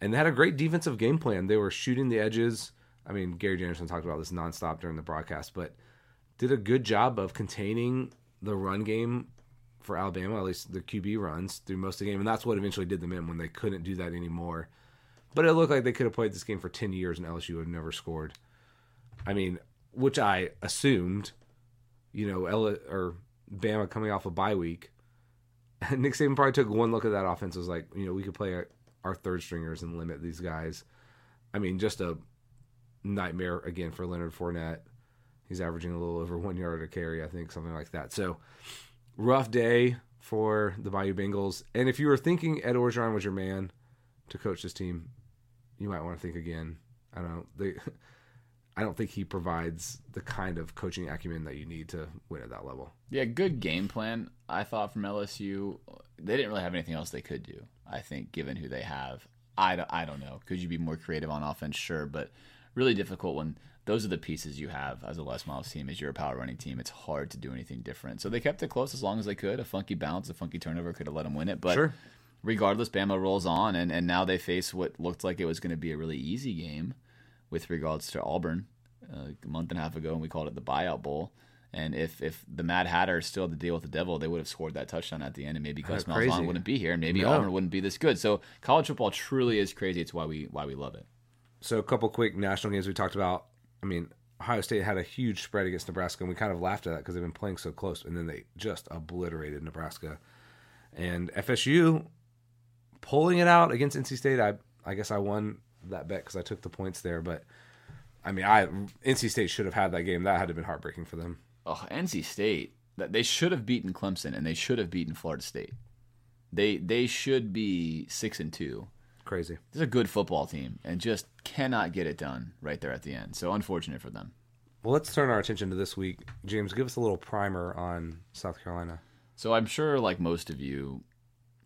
F: and they had a great defensive game plan. They were shooting the edges. I mean, Gary Danielson talked about this nonstop during the broadcast, but did a good job of containing the run game for Alabama, at least the QB runs through most of the game, and that's what eventually did them in when they couldn't do that anymore. But it looked like they could have played this game for ten years and LSU would have never scored. I mean, which I assumed, you know, L- or Bama coming off a bye week. Nick Saban probably took one look at that offense. Was like, you know, we could play our, our third stringers and limit these guys. I mean, just a nightmare again for Leonard Fournette. He's averaging a little over one yard a carry, I think, something like that. So rough day for the Bayou Bengals. And if you were thinking Ed Orgeron was your man to coach this team, you might want to think again. I don't know. They, I don't think he provides the kind of coaching acumen that you need to win at that level.
E: Yeah, good game plan. I thought from LSU, they didn't really have anything else they could do. I think, given who they have, I, I don't know. Could you be more creative on offense? Sure, but really difficult when those are the pieces you have as a Les Miles team. As you're a power running team, it's hard to do anything different. So they kept it close as long as they could. A funky bounce, a funky turnover could have let them win it, but.
F: Sure.
E: Regardless, Bama rolls on, and, and now they face what looked like it was going to be a really easy game with regards to Auburn uh, a month and a half ago, and we called it the buyout bowl. And if if the Mad Hatter still had to deal with the devil, they would have scored that touchdown at the end, and maybe Gus Malzahn wouldn't be here, and maybe
F: No.
E: Auburn wouldn't be this good. So college football truly is crazy. It's why we why we love it.
F: So a couple quick national games we talked about. I mean, Ohio State had a huge spread against Nebraska, and we kind of laughed at that because they've been playing so close, and then they just obliterated Nebraska. And FSU pulling it out against NC State. I I guess I won that bet because I took the points there, but I mean, I NC State should have had that game. That had to have been heartbreaking for them.
E: Oh, NC State. That they should have beaten Clemson, and they should have beaten Florida State. They they should be six and two.
F: crazy.
E: This is a good football team and just cannot get it done right there at the end. So unfortunate for them.
F: Well, let's turn our attention to this week. James, give us a little primer on South Carolina.
E: So I'm sure, like most of you,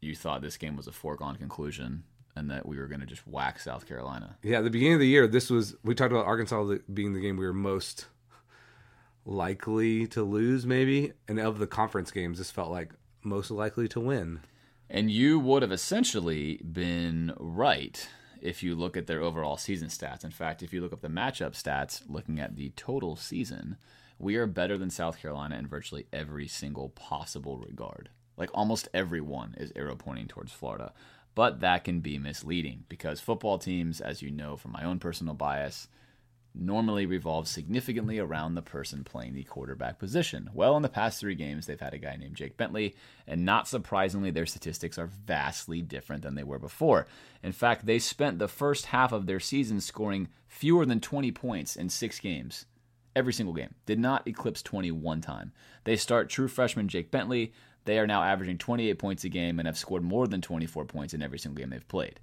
E: you thought this game was a foregone conclusion and that we were going to just whack South Carolina.
F: Yeah, at the beginning of the year, this was we talked about Arkansas being the game we were most likely to lose, maybe, and of the conference games, this felt like most likely to win.
E: And you would have essentially been right if you look at their overall season stats. In fact, if you look up the matchup stats, looking at the total season, we are better than South Carolina in virtually every single possible regard. Like almost every one is arrow pointing towards Florida. But that can be misleading because football teams, as you know from my own personal bias, normally revolve significantly around the person playing the quarterback position. Well, in the past three games, they've had a guy named Jake Bentley, and not surprisingly, their statistics are vastly different than they were before. In fact, they spent the first half of their season scoring fewer than 20 points in six games. Every single game. Did not eclipse 21 time. They start true freshman Jake Bentley. They are now averaging 28 points a game and have scored more than 24 points in every single game they've played.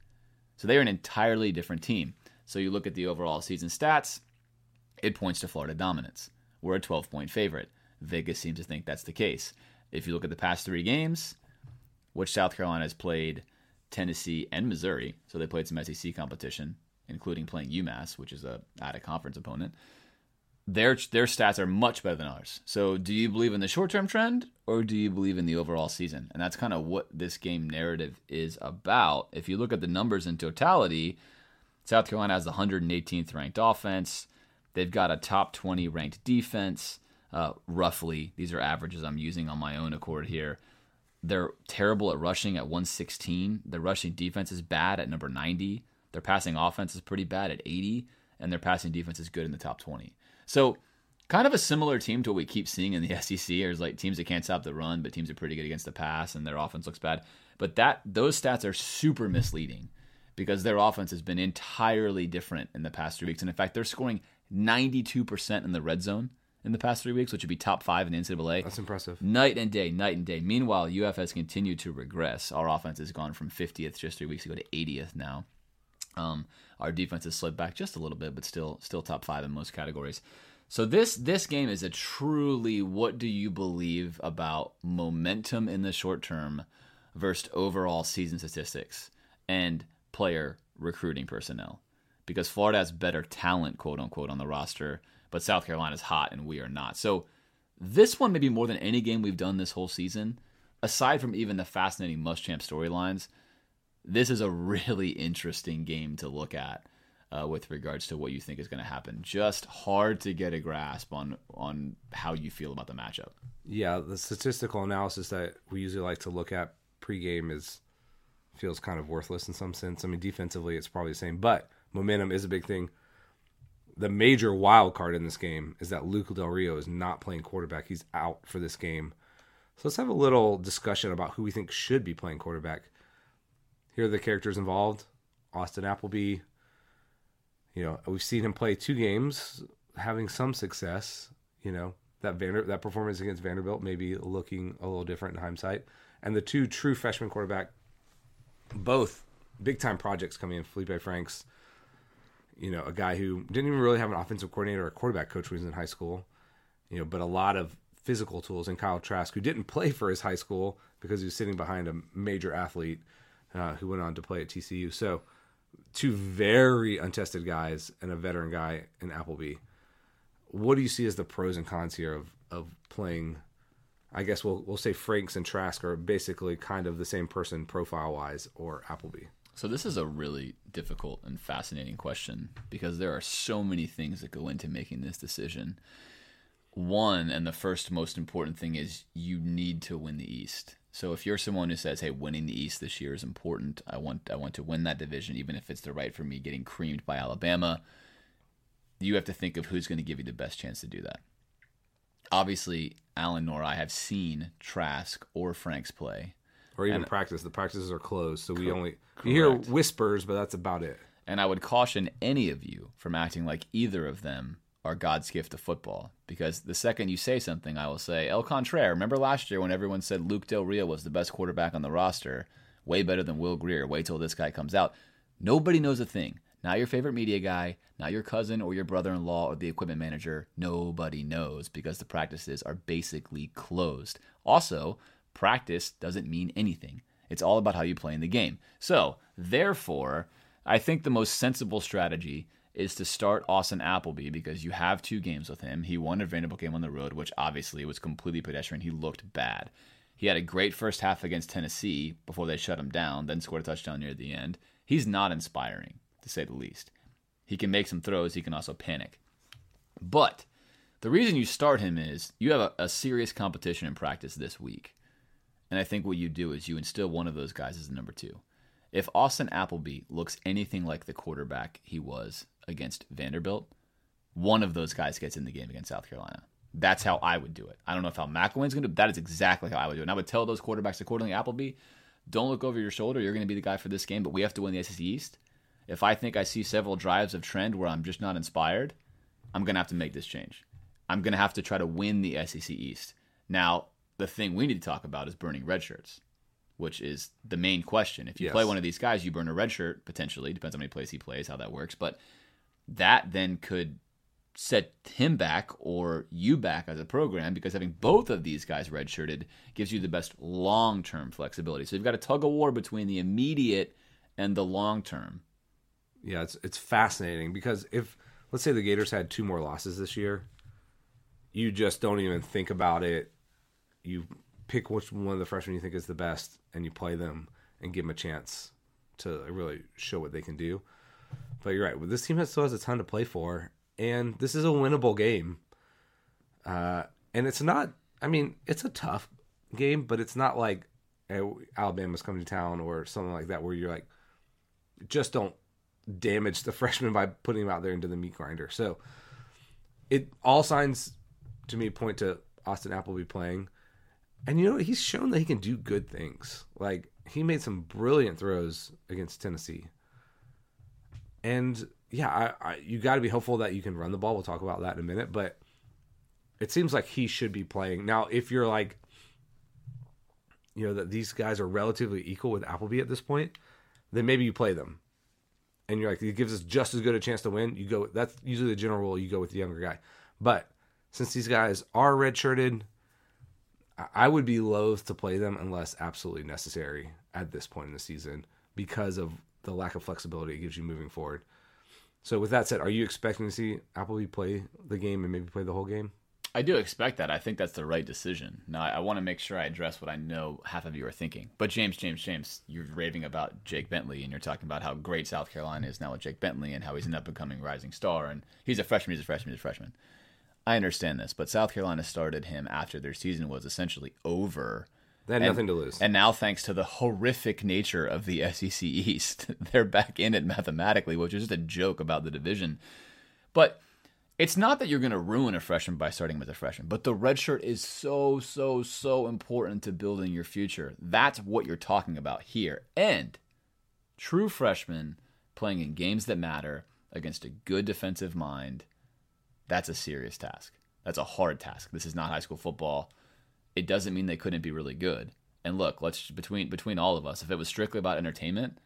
E: So they are an entirely different team. So you look at the overall season stats, it points to Florida dominance. We're a 12 point favorite. Vegas seems to think that's the case. If you look at the past three games, which South Carolina has played Tennessee and Missouri, so they played some SEC competition, including playing UMass, which is a out of conference opponent. Their their stats are much better than ours. So, do you believe in the short term trend, or do you believe in the overall season? And that's kind of what this game narrative is about. If you look at the numbers in totality, South Carolina has the 118th ranked offense. They've got a top 20 ranked defense, uh, roughly. These are averages I'm using on my own accord here. They're terrible at rushing at 116. Their rushing defense is bad at number 90. Their passing offense is pretty bad at 80, and their passing defense is good in the top 20. So, kind of a similar team to what we keep seeing in the SEC. There's like teams that can't stop the run, but teams are pretty good against the pass, and their offense looks bad. But that those stats are super misleading because their offense has been entirely different in the past three weeks. And in fact, they're scoring 92% in the red zone in the past three weeks, which would be top five in the NCAA.
F: That's impressive.
E: Night and day, night and day. Meanwhile, UF has continued to regress. Our offense has gone from 50th just three weeks ago to 80th now. Um, our defense has slid back just a little bit, but still, still top five in most categories. So this this game is a truly what do you believe about momentum in the short term versus overall season statistics and player recruiting personnel because Florida has better talent, quote unquote, on the roster, but South Carolina's hot and we are not. So this one, maybe more than any game we've done this whole season, aside from even the fascinating Muschamp storylines, this is a really interesting game to look at uh, with regards to what you think is going to happen. Just hard to get a grasp on on how you feel about the matchup.
F: Yeah, the statistical analysis that we usually like to look at pregame is feels kind of worthless in some sense. I mean, defensively, it's probably the same, but momentum is a big thing. The major wild card in this game is that Luke Del Rio is not playing quarterback. He's out for this game. So let's have a little discussion about who we think should be playing quarterback. Here are the characters involved Austin Appleby. You know, we've seen him play two games, having some success. You know, that Vander, that performance against Vanderbilt maybe looking a little different in hindsight. And the two true freshman quarterback, both big time projects coming in. Feleipe Franks, you know, a guy who didn't even really have an offensive coordinator or a quarterback coach when he was in high school, you know, but a lot of physical tools. And Kyle Trask, who didn't play for his high school because he was sitting behind a major athlete uh, who went on to play at TCU. So, two very untested guys and a veteran guy in Appleby. What do you see as the pros and cons here of of playing? I guess we'll we'll say Franks and Trask are basically kind of the same person profile wise, or Appleby.
E: So this is a really difficult and fascinating question because there are so many things that go into making this decision. One, and the first most important thing is you need to win the East. So if you're someone who says, "Hey, winning the East this year is important. I want I want to win that division even if it's the right for me getting creamed by Alabama." You have to think of who's going to give you the best chance to do that. Obviously, Alan nor I have seen Trask or Franks play.
F: Or even
E: And-
F: practice. The practices are closed, so we only you hear whispers, but that's about it.
E: And I would caution any of you from acting like either of them are God's gift to football. Because the second you say something, I will say, El contraire. Remember last year when everyone said Luke Del Rio was the best quarterback on the roster? Way better than Will Grier. Wait till this guy comes out. Nobody knows a thing. Not your favorite media guy, not your cousin or your brother in law or the equipment manager. Nobody knows because the practices are basically closed. Also, practice doesn't mean anything. It's all about how you play in the game. So, therefore, I think the most sensible strategy is to start Austin Appleby because you have two games with him. He won a Vanderbilt game on the road, which obviously was completely pedestrian. He looked bad. He had a great first half against Tennessee before they shut him down, then scored a touchdown near the end. He's not inspiring, to say the least. He can make some throws, he can also panic. But the reason you start him is you have a, a serious competition in practice this week. And I think what you do is you instill one of those guys as the number two. If Austin Appleby looks anything like the quarterback he was against Vanderbilt, one of those guys gets in the game against South Carolina. That's how I would do it. I don't know if Al McElwain's going to. Do that is exactly how I would do it. And I would tell those quarterbacks accordingly. Appleby, don't look over your shoulder. You're going to be the guy for this game, but we have to win the SEC East. If I think I see several drives of trend where I'm just not inspired, I'm going to have to make this change. I'm going to have to try to win the SEC East. Now, the thing we need to talk about is burning red shirts, which is the main question. If you
F: Yes.
E: play one of these guys, you burn a red shirt potentially. Depends how many plays he plays, how that works. But that then could set him back or you back as a program because having both of these guys redshirted gives you the best long term flexibility. So you've got a tug of war between the immediate and the long term.
F: Yeah, it's it's fascinating because if let's say the Gators had two more losses this year, you just don't even think about it. You pick which one of the freshmen you think is the best, and you play them and give them a chance to really show what they can do. But you're right. This team has, still has a ton to play for, and this is a winnable game. Uh, and it's not. I mean, it's a tough game, but it's not like eh, Alabama's coming to town or something like that, where you're like, just don't damage the freshman by putting him out there into the meat grinder. So it all signs to me point to Austin Appleby playing. And you know, he's shown that he can do good things. Like he made some brilliant throws against Tennessee. And yeah, I, I you got to be hopeful that you can run the ball. We'll talk about that in a minute, but it seems like he should be playing. Now, if you're like you know that these guys are relatively equal with Appleby at this point, then maybe you play them and you're like, it gives us just as good a chance to win. You go. That's usually the general rule. You go with the younger guy. But since these guys are redshirted, I- I would be loath to play them unless absolutely necessary at this point in the season because of the lack of flexibility it gives you moving forward. So with that said, are you expecting to see Appleby play the game and maybe play the whole game?
E: I do expect that. I think that's the right decision. Now, I, I want to make sure I address what I know half of you are thinking. But James, James, James, you're raving about Jake Bentley, and you're talking about how great South Carolina is now with Jake Bentley, and how he's an up and coming rising star, and he's a freshman, he's a freshman, he's a freshman. I understand this, but South Carolina started him after their season was essentially over.
F: They had
E: And-
F: nothing to lose.
E: And now, thanks to the horrific nature of the SEC East, they're back in it mathematically, which is just a joke about the division. But it's not that you're going to ruin a freshman by starting with a freshman, but the red shirt is so, so, so important to building your future. That's what you're talking about here. And true freshmen playing in games that matter against a good defensive mind, that's a serious task. That's a hard task. This is not high school football it doesn't mean they couldn't be really good. And look, let's between between all of us, if it was strictly about entertainment,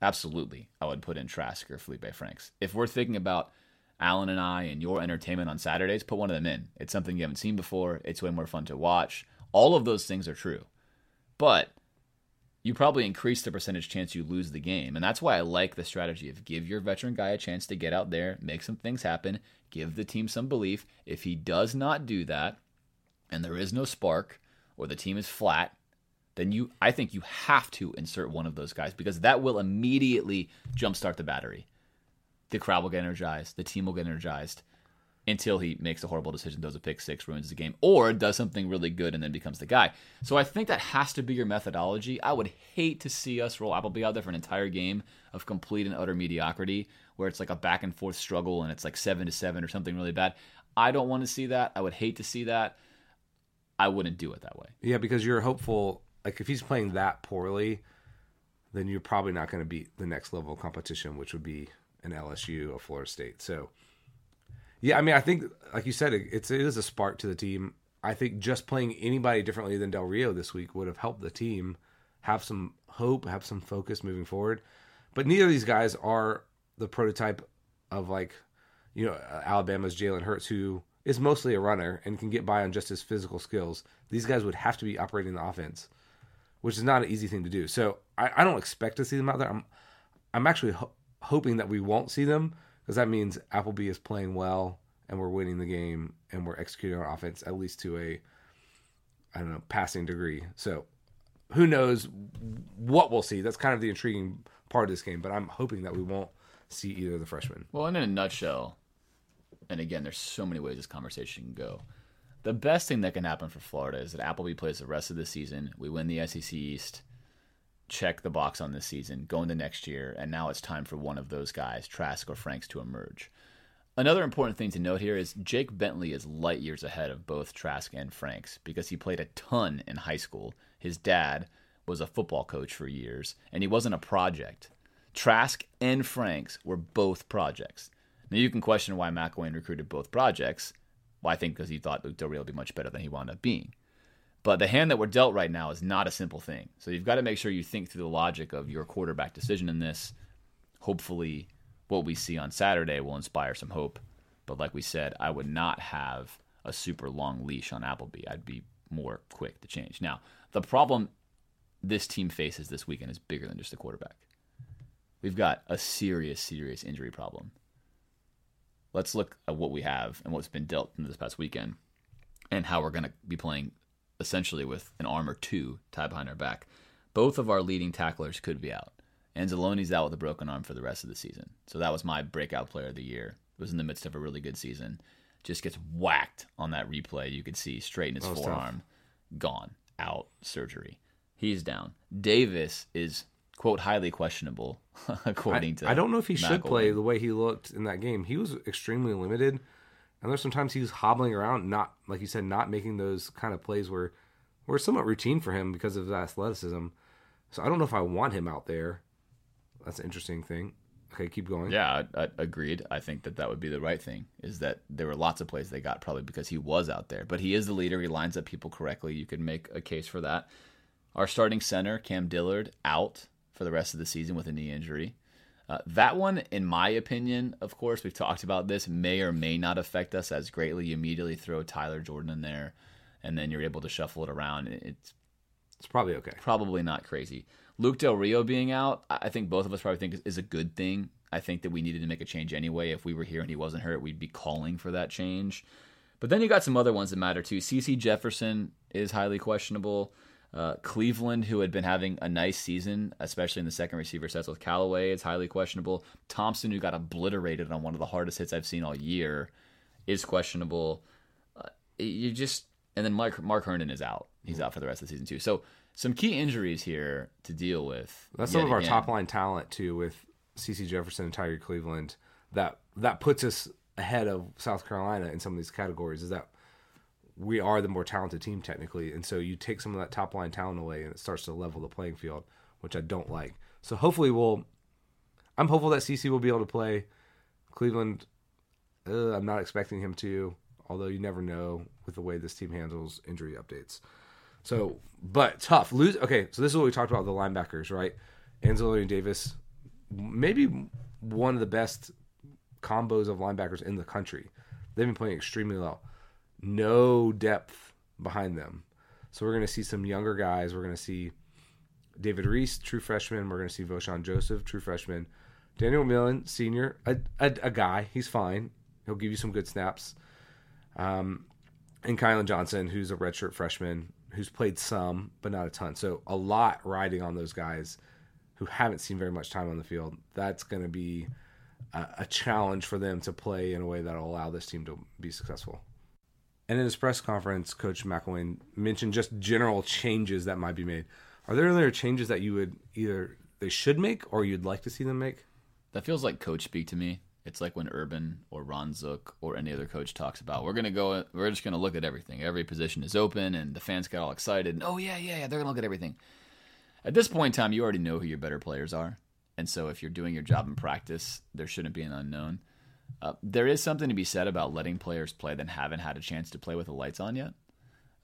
E: absolutely, I would put in Trask or Feleipe Franks. If we're thinking about Alan and I and your entertainment on Saturdays, put one of them in. It's something you haven't seen before. It's way more fun to watch. All of those things are true, but you probably increase the percentage chance you lose the game. And that's why I like the strategy of give your veteran guy a chance to get out there, make some things happen, give the team some belief. If he does not do that, and there is no spark, or the team is flat, then you I think you have to insert one of those guys because that will immediately jumpstart the battery. The crowd will get energized, the team will get energized until he makes a horrible decision, throws a pick six, ruins the game, or does something really good and then becomes the guy. So I think that has to be your methodology. I would hate to see us roll Appleby out there for an entire game of complete and utter mediocrity where it's like a back and forth struggle and it's like seven to seven or something really bad. I don't want to see that. I would hate to see that. I wouldn't do it that way.
F: Yeah, because you're hopeful. Like if he's playing that poorly, then you're probably not going to beat the next level of competition, which would be an LSU a Florida State. So, yeah, I mean, I think, like you said, it's it is a spark to the team. I think just playing anybody differently than Del Rio this week would have helped the team have some hope, have some focus moving forward. But neither of these guys are the prototype of like, you know, Alabama's Jalen Hurts, who is mostly a runner and can get by on just his physical skills. These guys would have to be operating the offense, which is not an easy thing to do. So I, I don't expect to see them out there. I'm, I'm actually ho- hoping that we won't see them because that means Appleby is playing well and we're winning the game and we're executing our offense at least to a, I don't know, passing degree. So who knows what we'll see? That's kind of the intriguing part of this game. But I'm hoping that we won't see either of the freshmen.
E: Well, and in a nutshell, and again, there's so many ways this conversation can go. The best thing that can happen for Florida is that Appleby plays the rest of the season. We win the SEC East, check the box on this season, go into next year, and now it's time for one of those guys, Trask or Franks, to emerge. Another important thing to note here is Jake Bentley is light years ahead of both Trask and Franks because he played a ton in high school. His dad was a football coach for years, and he wasn't a project. Trask and Franks were both projects. Now you can question why McElwain recruited both projects. Well, I think because he thought Luke Del Rio would be much better than he wound up being. But the hand that we're dealt right now is not a simple thing. So you've got to make sure you think through the logic of your quarterback decision in this. Hopefully, what we see on Saturday will inspire some hope. But like we said, I would not have a super long leash on Appleby. I'd be more quick to change. Now, the problem this team faces this weekend is bigger than just the quarterback. We've got a serious, serious injury problem. Let's look at what we have and what's been dealt in this past weekend and how we're going to be playing essentially with an arm or two tied behind our back. Both of our leading tacklers could be out. Anzalone's out with a broken arm for the rest of the season. So that was my breakout player of the year. It was in the midst of a really good season. Just gets whacked on that replay. You could see straight in his forearm. Tough. Gone. Out. Surgery. He's down. Davis is quote highly questionable according
F: I,
E: to
F: I don't know if he
E: McElwain.
F: should play the way he looked in that game. He was extremely limited. And there's sometimes he's hobbling around, not like you said, not making those kind of plays where were somewhat routine for him because of his athleticism. So I don't know if I want him out there. That's an interesting thing. Okay, keep going.
E: Yeah, I, I agreed. I think that that would be the right thing. Is that there were lots of plays they got probably because he was out there, but he is the leader. He lines up people correctly. You could make a case for that. Our starting center, Cam Dillard, out for the rest of the season with a knee injury. Uh, that one, in my opinion, of course, we've talked about this, may or may not affect us as greatly. You immediately throw Tyler Jordan in there, and then you're able to shuffle it around. It's
F: It's probably okay.
E: probably not crazy. Luke Del Rio being out, I think both of us probably think is, is a good thing. I think that we needed to make a change anyway. If we were here and he wasn't hurt, we'd be calling for that change. But then you got some other ones that matter too. CC Jefferson is highly questionable. Uh, Cleveland, who had been having a nice season, especially in the second receiver sets with Callaway, is highly questionable. Thompson, who got obliterated on one of the hardest hits I've seen all year, is questionable. Uh, you just and then Mark Mark Herndon is out. He's out for the rest of the season too. So some key injuries here to deal with.
F: That's some of our
E: again.
F: top line talent too, with CC Jefferson and Tyrie Cleveland. That that puts us ahead of South Carolina in some of these categories. Is that we are the more talented team technically, and so you take some of that top line talent away, and it starts to level the playing field, which I don't like. So hopefully we'll. I'm hopeful that CC will be able to play. Cleveland, uh, I'm not expecting him to, although you never know with the way this team handles injury updates. So, but tough. Lose. Okay, so this is what we talked about the linebackers, right? Anzalone Davis, maybe one of the best combos of linebackers in the country. They've been playing extremely well. No depth behind them. So we're going to see some younger guys. We're going to see David Reese, true freshman. We're going to see Vosean Joseph, true freshman. Daniel Millen, senior, a, a, a guy. He's fine. He'll give you some good snaps. Um, and Kylan Johnson, who's a redshirt freshman, who's played some, but not a ton. So a lot riding on those guys who haven't seen very much time on the field. That's going to be a, a challenge for them to play in a way that will allow this team to be successful. And in his press conference, Coach McElwain mentioned just general changes that might be made. Are there other changes that you would either they should make or you'd like to see them make?
E: That feels like coach speak to me. It's like when Urban or Ron Zook or any other coach talks about we're gonna go, we're just gonna look at everything. Every position is open, and the fans get all excited. And, oh yeah, yeah, yeah, they're gonna look at everything. At this point in time, you already know who your better players are, and so if you're doing your job in practice, there shouldn't be an unknown. Uh, there is something to be said about letting players play that haven't had a chance to play with the lights on yet.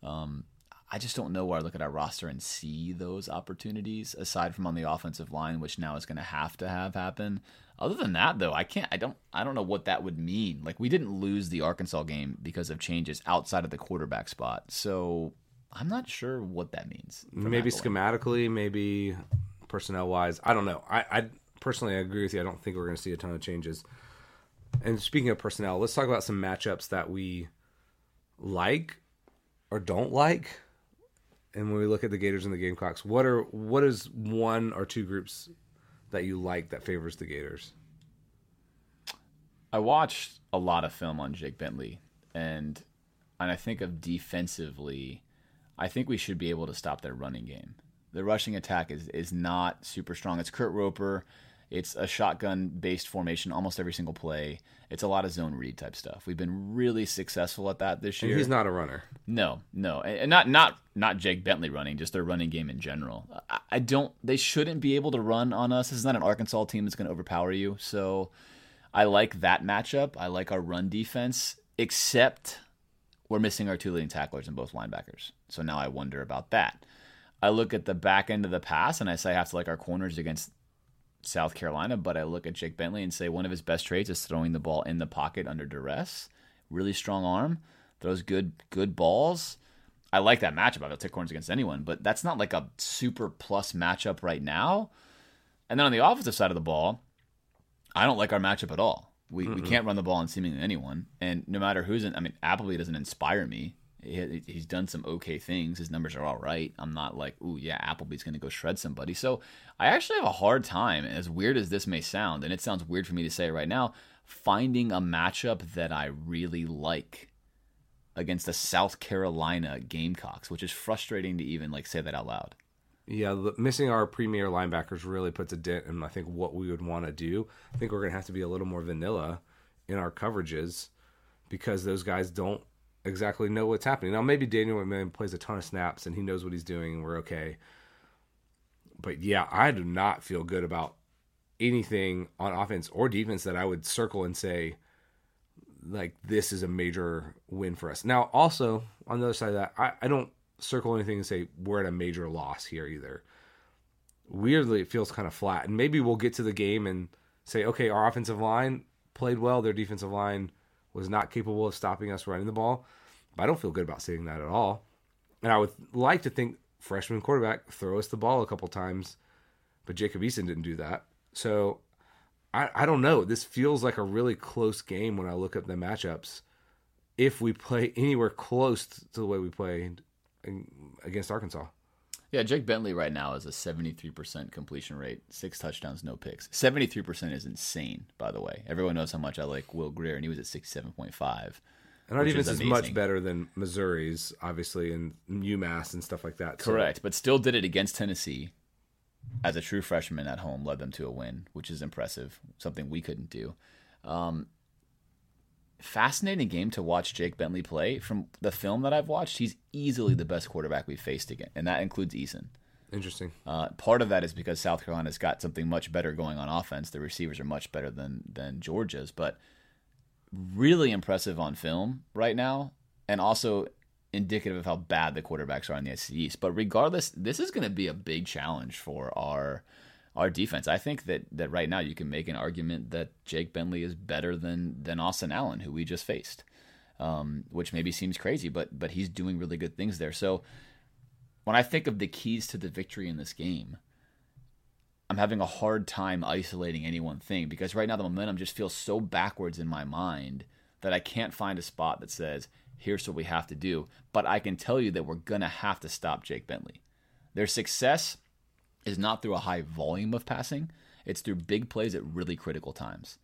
E: Um, I just don't know where I look at our roster and see those opportunities aside from on the offensive line, which now is going to have to have happen. Other than that, though, I can't. I don't. I don't know what that would mean. Like we didn't lose the Arkansas game because of changes outside of the quarterback spot, so I'm not sure what that means.
F: maybe
E: that
F: schematically, maybe personnel wise. I don't know. I, I personally I agree with you. I don't think we're going to see a ton of changes. And speaking of personnel, let's talk about some matchups that we like or don't like. And when we look at the Gators and the Gamecocks, what are what is one or two groups that you like that favors the Gators?
E: I watched a lot of film on Jake Bentley, and and I think of defensively, I think we should be able to stop their running game. The rushing attack is is not super strong. It's Kurt Roper. It's a shotgun based formation almost every single play. It's a lot of zone read type stuff. We've been really successful at that this
F: And
E: year.
F: he's not a runner.
E: No, no, and and not not not Jake Bentley running, just their running game in general. I, I don't. They shouldn't be able to run on us. This is not an Arkansas team that's going to overpower you. So, I like that matchup. I like our run defense, except we're missing our two leading tacklers and both linebackers. So now I wonder about that. I look at the back end of the pass and I say I have to like our corners against South Carolina, but I look at Jake Bentley and say one of his best traits is throwing the ball in the pocket under duress. Really strong arm, throws good good balls. I like that matchup. I'll take corners against anyone, but that's not like a super plus matchup right now. And then on the offensive side of the ball, I don't like our matchup at all. We, we can't run the ball on seemingly anyone, and no matter who's in. I mean, Appleby doesn't inspire me. He, he's done some okay things. His numbers are all right. I'm not like, oh yeah, Appleby's going to go shred somebody. So I actually have a hard time, as weird as this may sound, and it sounds weird for me to say right now, finding a matchup that I really like against the South Carolina Gamecocks, which is frustrating to even like say that out loud.
F: Yeah, missing our premier linebackers really puts a dent in I think what we would want to do. I think we're going to have to be a little more vanilla in our coverages because those guys don't exactly know what's happening. Now maybe Daniel McMillian plays a ton of snaps and he knows what he's doing and we're okay. But yeah, I do not feel good about anything on offense or defense that I would circle and say like this is a major win for us. Now also on the other side of that, I, I don't circle anything and say we're at a major loss here either. Weirdly, it feels kind of flat, and maybe we'll get to the game and say, okay, our offensive line played well, their defensive line was not capable of stopping us running the ball. But I don't feel good about saying that at all. And I would like to think freshman quarterback throw us the ball a couple times, but Jacob Eason didn't do that. So I, I don't know. This feels like a really close game when I look at the matchups. If we play anywhere close to the way we played against Arkansas.
E: Yeah, Jake Bentley right now is a 73% completion rate, six touchdowns, no picks. 73% is insane, by the way. Everyone knows how much I like Will Grier, and he was at 67.5.
F: And our
E: which
F: defense is, much better than Missouri's, obviously, and UMass and stuff like that. So-
E: Correct, but still did it against Tennessee as a true freshman at home, led them to a win, which is impressive, something we couldn't do. Um, fascinating game to watch Jake Bentley play. From the film that I've watched, he's easily the best quarterback we've faced again, and that includes Eason.
F: Interesting.
E: Uh, part of that is because South Carolina's got something much better going on offense. The receivers are much better than than Georgia's, but really impressive on film right now, and also indicative of how bad the quarterbacks are in the SEC East. But regardless, this is going to be a big challenge for our our defense. I think that that right now you can make an argument that Jake Bentley is better than than Austin Allen, who we just faced, um, which maybe seems crazy, but but he's doing really good things there. So when I think of the keys to the victory in this game, I'm having a hard time isolating any one thing because right now the momentum just feels so backwards in my mind that I can't find a spot that says, here's what we have to do. But I can tell you that we're going to have to stop Jake Bentley. Their success is not through a high volume of passing, it's through big plays at really critical times.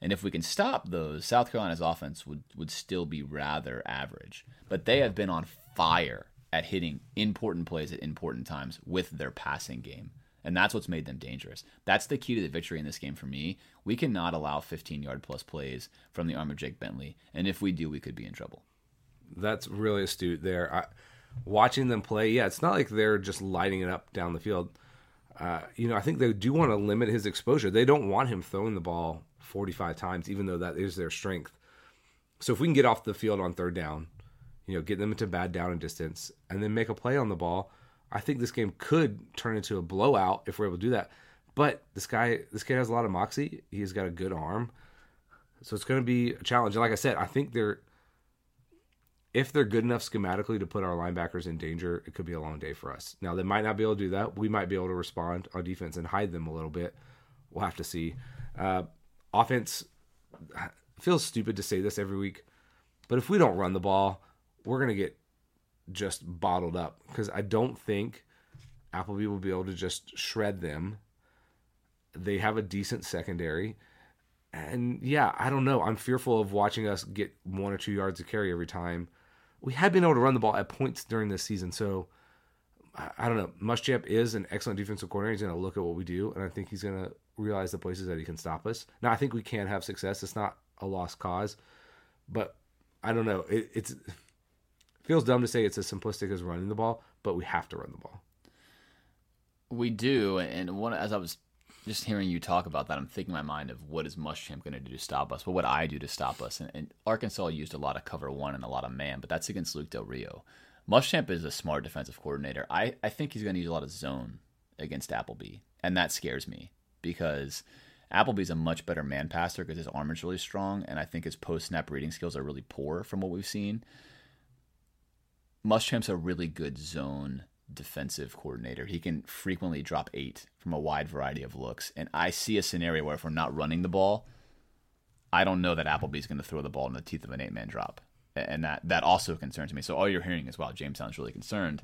E: And if we can stop those, South Carolina's offense would, would still be rather average. But they have been on fire at hitting important plays at important times with their passing game. And that's what's made them dangerous. That's the key to the victory in this game for me. We cannot allow 15 yard plus plays from the arm of Jake Bentley. And if we do, we could be in trouble.
F: That's really astute there. I, watching them play, yeah, it's not like they're just lighting it up down the field. Uh, you know, I think they do want to limit his exposure. They don't want him throwing the ball 45 times, even though that is their strength. So if we can get off the field on third down, you know, get them into bad down and distance, and then make a play on the ball. I think this game could turn into a blowout if we're able to do that. But this guy, this kid has a lot of moxie. He's got a good arm, so it's going to be a challenge. And like I said, I think they're if they're good enough schematically to put our linebackers in danger, it could be a long day for us. Now they might not be able to do that. We might be able to respond on defense and hide them a little bit. We'll have to see. Uh, offense feels stupid to say this every week, but if we don't run the ball, we're gonna get just bottled up because I don't think Appleby will be able to just shred them. They have a decent secondary. And yeah, I don't know. I'm fearful of watching us get one or two yards of carry every time. We have been able to run the ball at points during this season, so I, I don't know. Muschamp is an excellent defensive coordinator. He's going to look at what we do, and I think he's going to realize the places that he can stop us. Now, I think we can have success. It's not a lost cause, but I don't know. It, it's it feels dumb to say it's as simplistic as running the ball, but we have to run the ball.
E: We do, and one as I was just hearing you talk about that, I'm thinking in my mind of what is Muschamp going to do to stop us? What would I do to stop us? And, and, Arkansas used a lot of cover one and a lot of man, but that's against Luke Del Rio. Muschamp is a smart defensive coordinator. I, I think he's going to use a lot of zone against Appleby, and that scares me because Appleby's a much better man passer because his arm is really strong, and I think his post snap reading skills are really poor from what we've seen. Muschamp's a really good zone defensive coordinator. He can frequently drop eight from a wide variety of looks. And I see a scenario where if we're not running the ball, I don't know that Appleby's going to throw the ball in the teeth of an eight man drop. And that, that also concerns me. So all you're hearing is, wow, James sounds really concerned.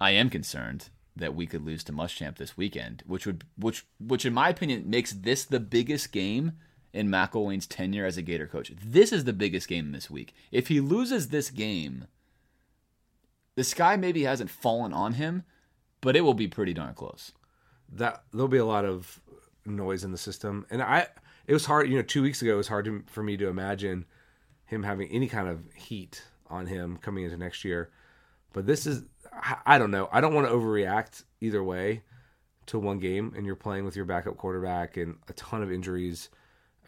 E: I am concerned that we could lose to Muschamp this weekend, which would which which in my opinion makes this the biggest game in McElwain's tenure as a Gator coach. This is the biggest game this week. If he loses this game, the sky maybe hasn't fallen on him, but it will be pretty darn close.
F: That there'll be a lot of noise in the system, and I it was hard. You know, two weeks ago it was hard to, for me to imagine him having any kind of heat on him coming into next year. But this is I don't know. I don't want to overreact either way to one game, and you're playing with your backup quarterback and a ton of injuries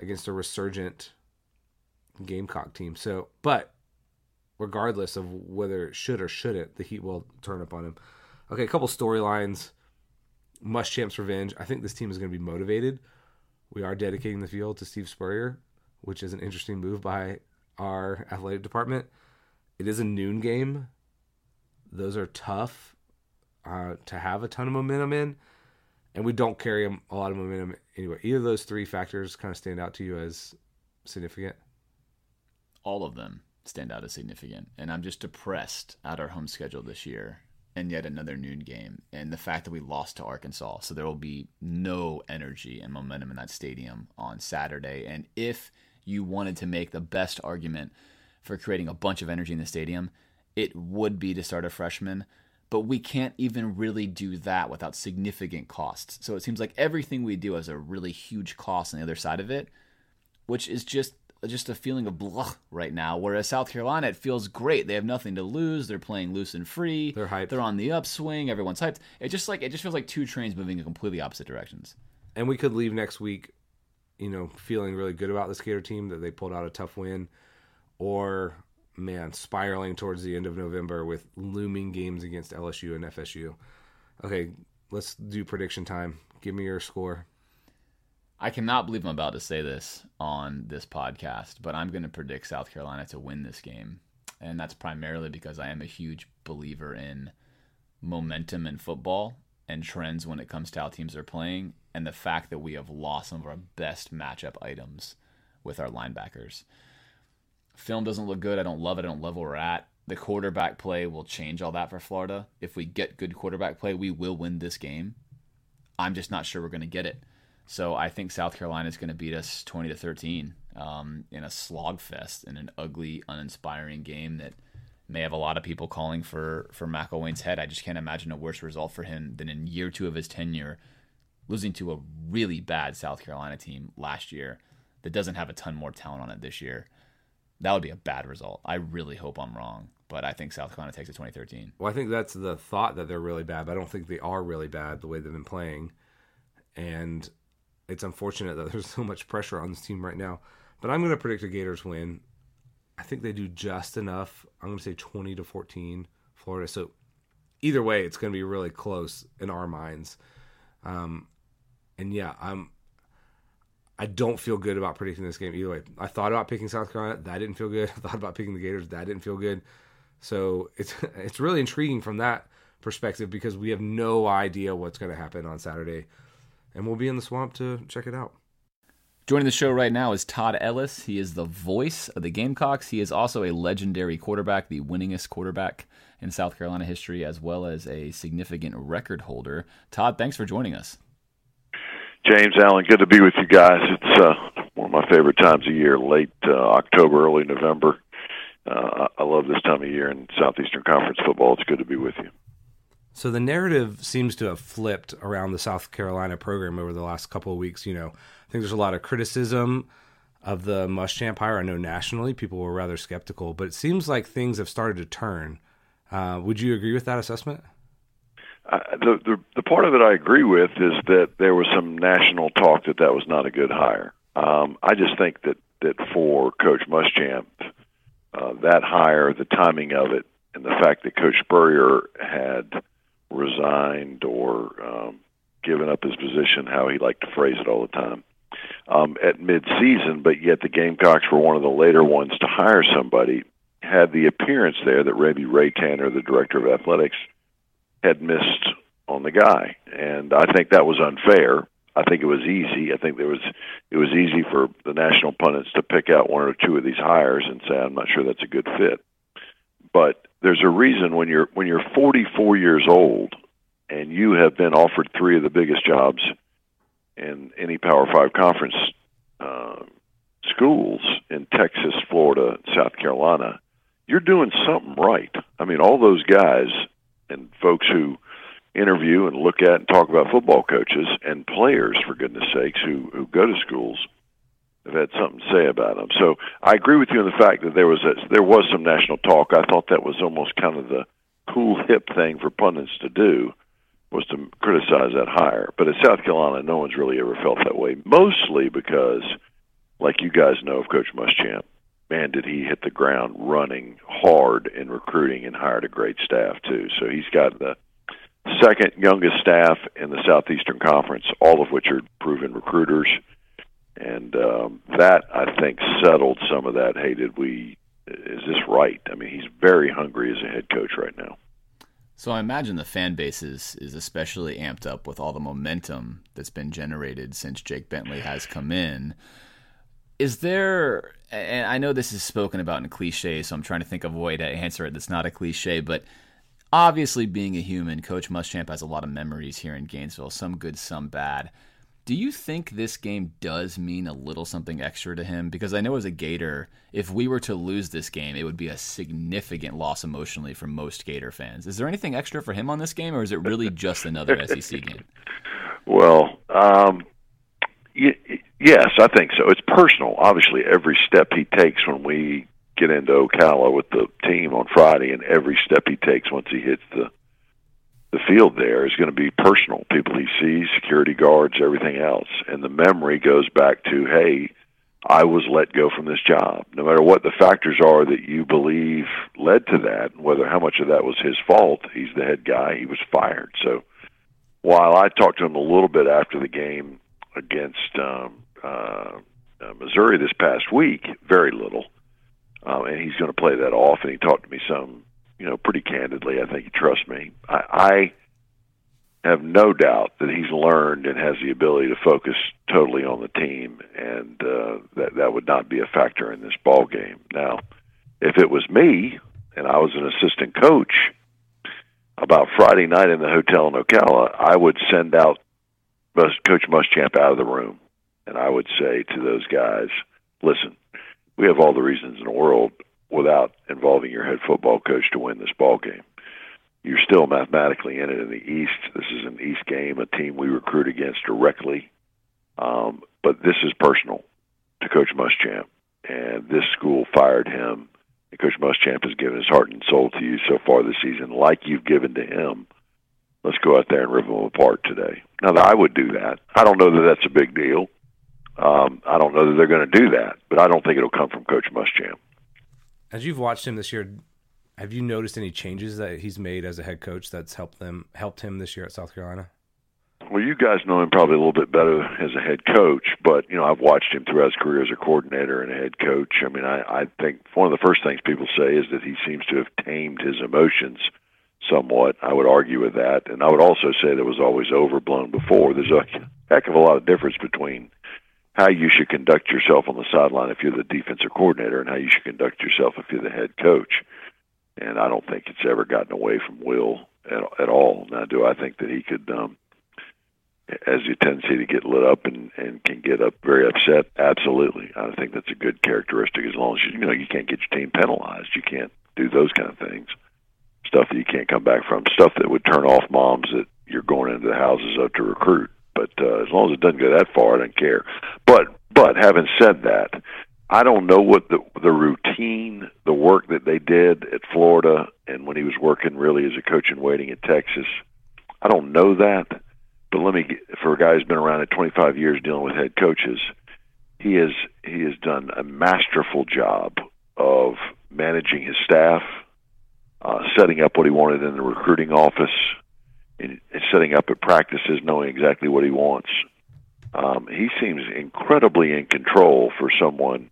F: against a resurgent Gamecock team. So, but regardless of whether it should or shouldn't, the Heat will turn up on him. Okay, a couple storylines. Muschamp's revenge. I think this team is going to be motivated. We are dedicating the field to Steve Spurrier, which is an interesting move by our athletic department. It is a noon game. Those are tough uh, to have a ton of momentum in, and we don't carry a lot of momentum anyway. Either of those three factors kind of stand out to you as significant.
E: All of them stand out as significant. And I'm just depressed at our home schedule this year and yet another noon game. And the fact that we lost to Arkansas. So there will be no energy and momentum in that stadium on Saturday. And if you wanted to make the best argument for creating a bunch of energy in the stadium, it would be to start a freshman. But we can't even really do that without significant costs. So it seems like everything we do has a really huge cost on the other side of it, which is just just a feeling of blah right now. Whereas South Carolina, it feels great. They have nothing to lose. They're playing loose and free.
F: They're hyped.
E: They're on the upswing. Everyone's hyped. It just like it just feels like two trains moving in completely opposite directions.
F: And we could leave next week, you know, feeling really good about the skater team that they pulled out a tough win, or man, spiraling towards the end of November with looming games against LSU and FSU. Okay, let's do prediction time. Give me your score.
E: I cannot believe I'm about to say this on this podcast, but I'm going to predict South Carolina to win this game. And that's primarily because I am a huge believer in momentum in football and trends when it comes to how teams are playing, and the fact that we have lost some of our best matchup items with our linebackers. Film doesn't look good. I don't love it. I don't love where we're at. The quarterback play will change all that for Florida. If we get good quarterback play, we will win this game. I'm just not sure we're going to get it. So I think South Carolina is going to beat us 20 to 13 um, in a slogfest in an ugly, uninspiring game that may have a lot of people calling for for McElwain's head. I just can't imagine a worse result for him than in year two of his tenure, losing to a really bad South Carolina team last year that doesn't have a ton more talent on it this year. That would be a bad result. I really hope I'm wrong, but I think South Carolina takes it 2013.
F: Well, I think that's the thought that they're really bad, but I don't think they are really bad the way they've been playing. And it's unfortunate that there's so much pressure on this team right now. But I'm going to predict a Gators win. I think they do just enough. I'm going to say 20 to 14 Florida. So either way, it's going to be really close in our minds. Um, and yeah, I'm. I don't feel good about predicting this game either way. I thought about picking South Carolina. That didn't feel good. I thought about picking the Gators. That didn't feel good. So it's it's really intriguing from that perspective because we have no idea what's going to happen on Saturday, and we'll be in the swamp to check it out.
E: Joining the show right now is Todd Ellis. He is the voice of the Gamecocks. He is also a legendary quarterback, the winningest quarterback in South Carolina history, as well as a significant record holder. Todd, thanks for joining us.
H: James Allen, good to be with you guys. It's uh, one of my favorite times of year, late uh, October, early November. Uh, I love this time of year in Southeastern Conference football. It's good to be with you.
F: So the narrative seems to have flipped around the South Carolina program over the last couple of weeks. You know, I think there's a lot of criticism of the Muschamp hire. I know nationally people were rather skeptical, but it seems like things have started to turn. Uh, would you agree with that assessment?
H: Uh, the, the the part of it I agree with is that there was some national talk that that was not a good hire. Um, I just think that that for Coach Muschamp, uh, that hire, the timing of it, and the fact that Coach Spurrier had resigned or um, given up his position, how he liked to phrase it all the time, um, at mid-season, but yet the Gamecocks were one of the later ones to hire somebody, had the appearance there that maybe Ray Tanner, the director of athletics, had missed on the guy, and I think that was unfair. I think it was easy. I think there was it was easy for the national pundits to pick out one or two of these hires and say, "I'm not sure that's a good fit." But there's a reason when you're when you're 44 years old and you have been offered three of the biggest jobs in any Power Five conference uh, schools in Texas, Florida, South Carolina, you're doing something right. I mean, all those guys and folks who interview and look at and talk about football coaches and players, for goodness sakes, who who go to schools have had something to say about them. So I agree with you on the fact that there was a, there was some national talk. I thought that was almost kind of the cool hip thing for pundits to do was to criticize that hire. But at South Carolina, no one's really ever felt that way. Mostly because, like you guys know of Coach Muschamp, man, did he hit the ground running hard in recruiting and hired a great staff too. So he's got the second youngest staff in the Southeastern Conference, all of which are proven recruiters and um, that I think settled some of that. Hey, did we? Is this right? I mean, he's very hungry as a head coach right now.
E: So I imagine the fan base is, is especially amped up with all the momentum that's been generated since Jake Bentley has come in. Is there, and I know this is spoken about in cliche, so I'm trying to think of a way to answer it that's not a cliche, but obviously being a human, Coach Muschamp has a lot of memories here in Gainesville, some good, some bad. Do you think this game does mean a little something extra to him? Because I know as a Gator, if we were to lose this game, it would be a significant loss emotionally for most Gator fans. Is there anything extra for him on this game, or is it really just another SEC game?
H: Well, um, y- yes, I think so. It's personal. Obviously, every step he takes when we get into Ocala with the team on Friday, and every step he takes once he hits the the field there is going to be personal. People he sees, security guards, everything else, and the memory goes back to, hey, I was let go from this job. No matter what the factors are that you believe led to that, whether how much of that was his fault, he's the head guy. He was fired. So while I talked to him a little bit after the game against um, uh, uh, Missouri this past week, very little, um, and he's going to play that off. And he talked to me some you know, pretty candidly. I think you trust me. I, I have no doubt that he's learned and has the ability to focus totally on the team, and uh, that that would not be a factor in this ball game. Now, if it was me and I was an assistant coach, about Friday night in the hotel in Ocala, I would send out Coach Muschamp out of the room, and I would say to those guys, "Listen, we have all the reasons in the world without involving your head football coach to win this ball game. You're still mathematically in it in the East. This is an East game, a team we recruit against directly. Um, but this is personal to Coach Muschamp, and this school fired him. And Coach Muschamp has given his heart and soul to you so far this season, like you've given to him. Let's go out there and rip them apart today. Now, I would do that. I don't know that that's a big deal. Um, I don't know that they're going to do that, but I don't think it'll come from Coach Muschamp.
F: As you've watched him this year, have you noticed any changes that he's made as a head coach that's helped them helped him this year at South Carolina?
H: Well, you guys know him probably a little bit better as a head coach, but you know I've watched him throughout his career as a coordinator and a head coach. I mean, I, I think one of the first things people say is that he seems to have tamed his emotions somewhat. I would argue with that, and I would also say that was always overblown before. There's a heck of a lot of difference between how you should conduct yourself on the sideline if you're the defensive coordinator and how you should conduct yourself if you're the head coach. And I don't think it's ever gotten away from Will at, at all. Now, do I think that he could? um has a tendency to get lit up and and can get up very upset. Absolutely, I think that's a good characteristic. As long as you, you know you can't get your team penalized, you can't do those kind of things. Stuff that you can't come back from, stuff that would turn off moms that you're going into the houses of to recruit. But uh, as long as it doesn't go that far, I don't care. But but having said that, I don't know what the the routine, the work that they did at Florida, and when he was working really as a coach in waiting in Texas. I don't know that but let me get, for a guy who's been around at 25 years dealing with head coaches, he has he has done a masterful job of managing his staff, uh, setting up what he wanted in the recruiting office, and setting up at practices, knowing exactly what he wants. Um, he seems incredibly in control for someone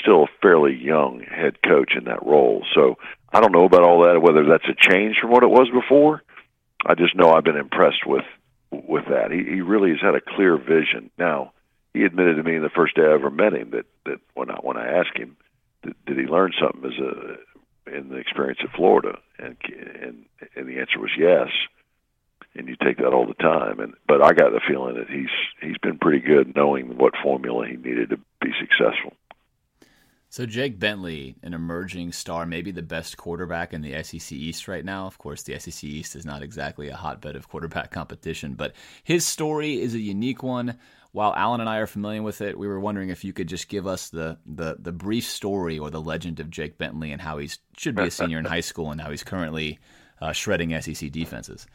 H: still fairly young head coach in that role. So I don't know about all that, whether that's a change from what it was before. I just know I've been impressed with with that. He, he really has had a clear vision. Now, he admitted to me the first day I ever met him that that when I when I asked him, did, did he learn something as a in the experience at Florida, and and and the answer was yes. And you take that all the time, and but I got the feeling that he's he's been pretty good knowing what formula he needed to be successful.
E: So Jake Bentley, an emerging star, maybe the best quarterback in the SEC East right now. Of course, the SEC East is not exactly a hotbed of quarterback competition, but his story is a unique one. While Alan and I are familiar with it, we were wondering if you could just give us the the, the brief story or the legend of Jake Bentley and how he should be a senior in high school and how he's currently uh, shredding SEC defenses.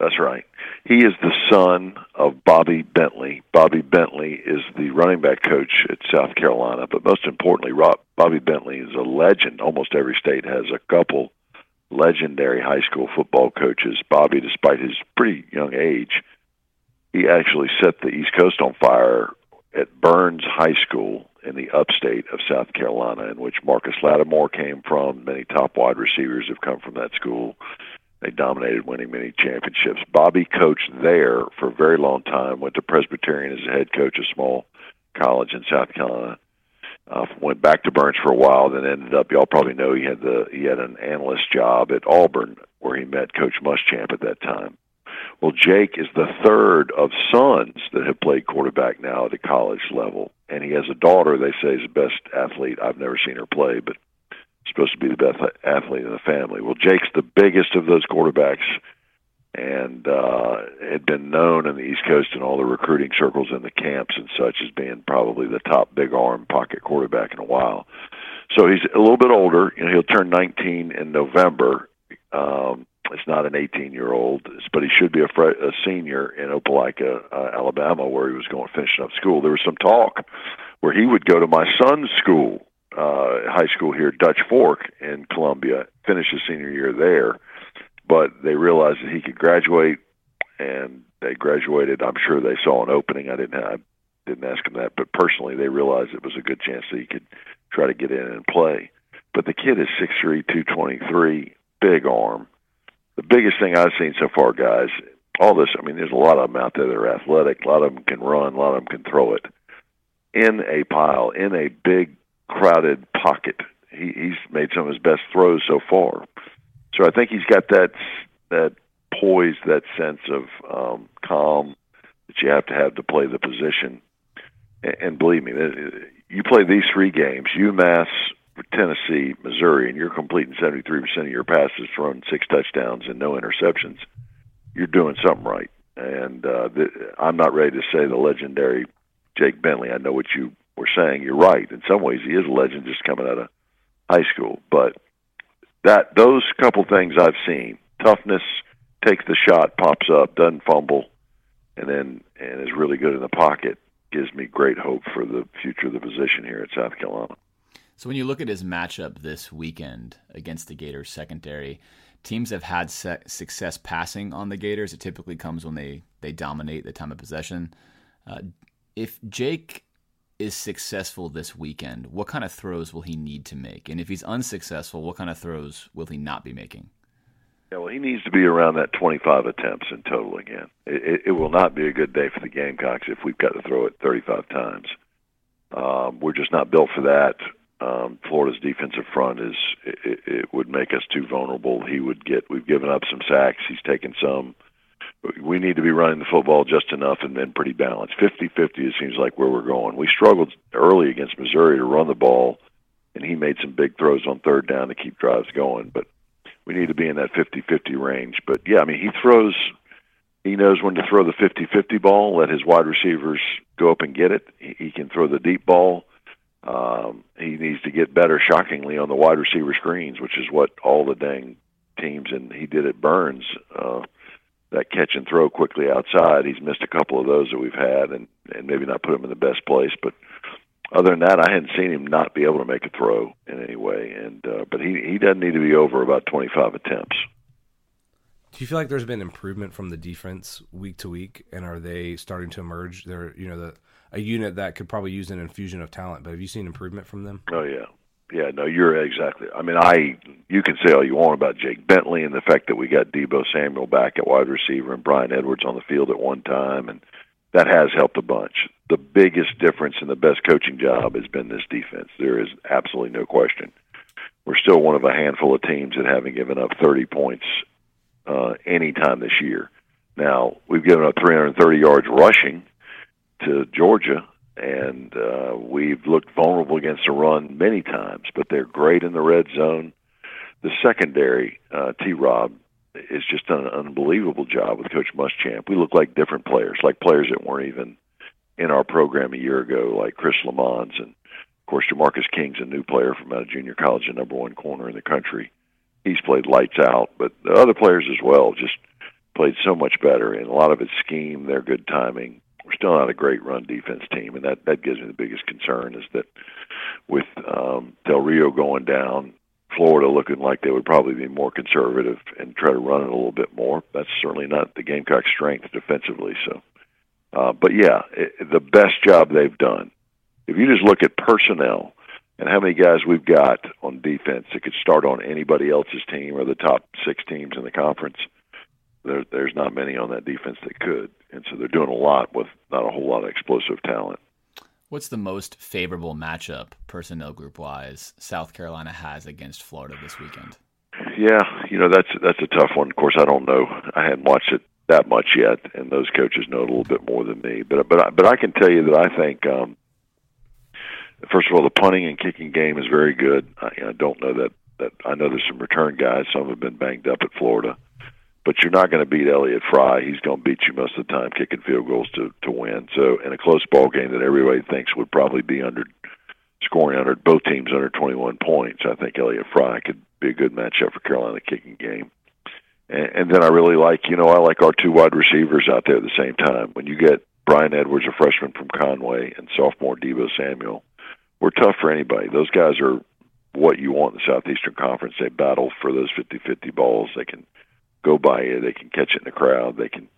H: That's right. He is the son of Bobby Bentley. Bobby Bentley is the running back coach at South Carolina, but most importantly, Rob, Bobby Bentley is a legend. Almost every state has a couple legendary high school football coaches. Bobby, despite his pretty young age, he actually set the East Coast on fire at Byrnes High School in the upstate of South Carolina, in which Marcus Lattimore came from. Many top wide receivers have come from that school. They dominated, winning many championships. Bobby coached there for a very long time. Went to Presbyterian as a head coach, of a small college in South Carolina. Uh, went back to Byrnes for a while, then ended up. Y'all probably know he had the he had an analyst job at Auburn, where he met Coach Muschamp at that time. Well, Jake is the third of sons that have played quarterback now at the college level, and he has a daughter. They say is the best athlete. I've never seen her play, but supposed to be the best athlete in the family. Well, Jake's the biggest of those quarterbacks and uh, had been known in the East Coast and all the recruiting circles and the camps and such as being probably the top big arm pocket quarterback in a while. So he's a little bit older. You know, he'll turn 19 in November. Um, it's not an 18 year old, but he should be a, fre- a senior in Opelika, uh, Alabama, where he was going finishing up school. There was some talk where he would go to my son's school uh, high school here, Dutch Fork in Columbia, finished his senior year there. But they realized that he could graduate, and they graduated. I'm sure they saw an opening. I didn't I didn't ask him that, but personally, they realized it was a good chance that he could try to get in and play. But the kid is six three, two twenty three, big arm. The biggest thing I've seen so far, guys, all this. I mean, there's a lot of them out there that are athletic. A lot of them can run. A lot of them can throw it in a pile, in a big crowded pocket. He, he's made some of his best throws so far. So I think he's got that that poise, that sense of um, calm that you have to have to play the position. And, and believe me, you play these three games: UMass, Tennessee, Missouri, and you're completing 73% of your passes, throwing six touchdowns and no interceptions. You're doing something right. And uh, the, I'm not ready to say the legendary Jake Bentley. I know what you we're saying you're right. In some ways, he is a legend just coming out of high school. But that those couple things I've seen: toughness, takes the shot, pops up, doesn't fumble, and then and is really good in the pocket. Gives me great hope for the future of the position here at South Carolina.
E: So when you look at his matchup this weekend against the Gators secondary, teams have had se- success passing on the Gators. It typically comes when they they dominate the time of possession. Uh, if Jake is successful this weekend, what kind of throws will he need to make? And if he's unsuccessful, what kind of throws will he not be making?
H: Yeah, well, he needs to be around that 25 attempts in total again. It, it, it will not be a good day for the Gamecocks if we've got to throw it 35 times. Um, we're just not built for that. Um, Florida's defensive front is it, it would make us too vulnerable. He would get. We've given up some sacks. He's taken some. We need to be running the football just enough and then pretty balanced. 50-50 it seems like where we're going. We struggled early against Missouri to run the ball, and he made some big throws on third down to keep drives going. But we need to be in that 50-50 range. But yeah, I mean he throws. He knows when to throw the 50-50 ball. Let his wide receivers go up and get it. He, he can throw the deep ball um, he needs to get better, shockingly, on the wide receiver screens, which is what all the dang teams and he did at Byrnes. Uh, that catch and throw quickly outside. He's missed a couple of those that we've had, and and maybe not put him in the best place. But other than that, I hadn't seen him not be able to make a throw in any way. And uh, but he he doesn't need to be over about 25 attempts.
F: Do you feel like there's been improvement from the defense week to week, and are they starting to emerge? They're you know the a unit that could probably use an infusion of talent. But have you seen improvement from them?
H: Oh yeah, yeah. No, you're exactly. I mean, I you can say all you want about Jake Bentley and the fact that we got Deebo Samuel back at wide receiver and Bryan Edwards on the field at one time, and that has helped a bunch. The biggest difference in the best coaching job has been this defense. There is absolutely no question. We're still one of a handful of teams that haven't given up 30 points uh, any time this year. Now we've given up 330 yards rushing to Georgia, and uh, we've looked vulnerable against the run many times. But they're great in the red zone. The secondary, uh, T. Rob, is just done an unbelievable job with Coach Muschamp. We look like different players, like players that weren't even in our program a year ago, like Chris Lammons and of course Jamarcus King's a new player from out of junior college, the number one corner in the country. He's played lights out, but the other players as well just played so much better. And a lot of it's scheme, their good timing, we're still not a great run defense team, and that that gives me the biggest concern is that with um, Del Rio going down, Florida looking like they would probably be more conservative and try to run it a little bit more. That's certainly not the Gamecock strength defensively. So, uh, but yeah, it, the best job they've done. If you just look at personnel and how many guys we've got on defense that could start on anybody else's team or the top six teams in the conference, there, there's not many on that defense that could and so they're doing a lot with not a whole lot of explosive talent.
E: What's the most favorable matchup personnel group wise South Carolina has against Florida this weekend?
H: Yeah, you know that's that's a tough one. Of course, I don't know. I hadn't watched it that much yet, and those coaches know a little bit more than me. But but but I can tell you that I think um, first of all the punting and kicking game is very good. I, I don't know that that I know there's some return guys. Some have been banged up at Florida but you're not going to beat Elliott Fry. He's going to beat you most of the time kicking field goals to to win. So in a close ball game that everybody thinks would probably be under scoring under both teams under 21 points, I think Elliott Fry could be a good matchup for Carolina kicking game. And, and then I really like, you know, I like our two wide receivers out there at the same time. When you get Bryan Edwards, a freshman from Conway, and sophomore Deebo Samuel, we're tough for anybody. Those guys are what you want in the Southeastern Conference. They battle for those 50-50 balls. They can go by you. They can catch it in the crowd. They can.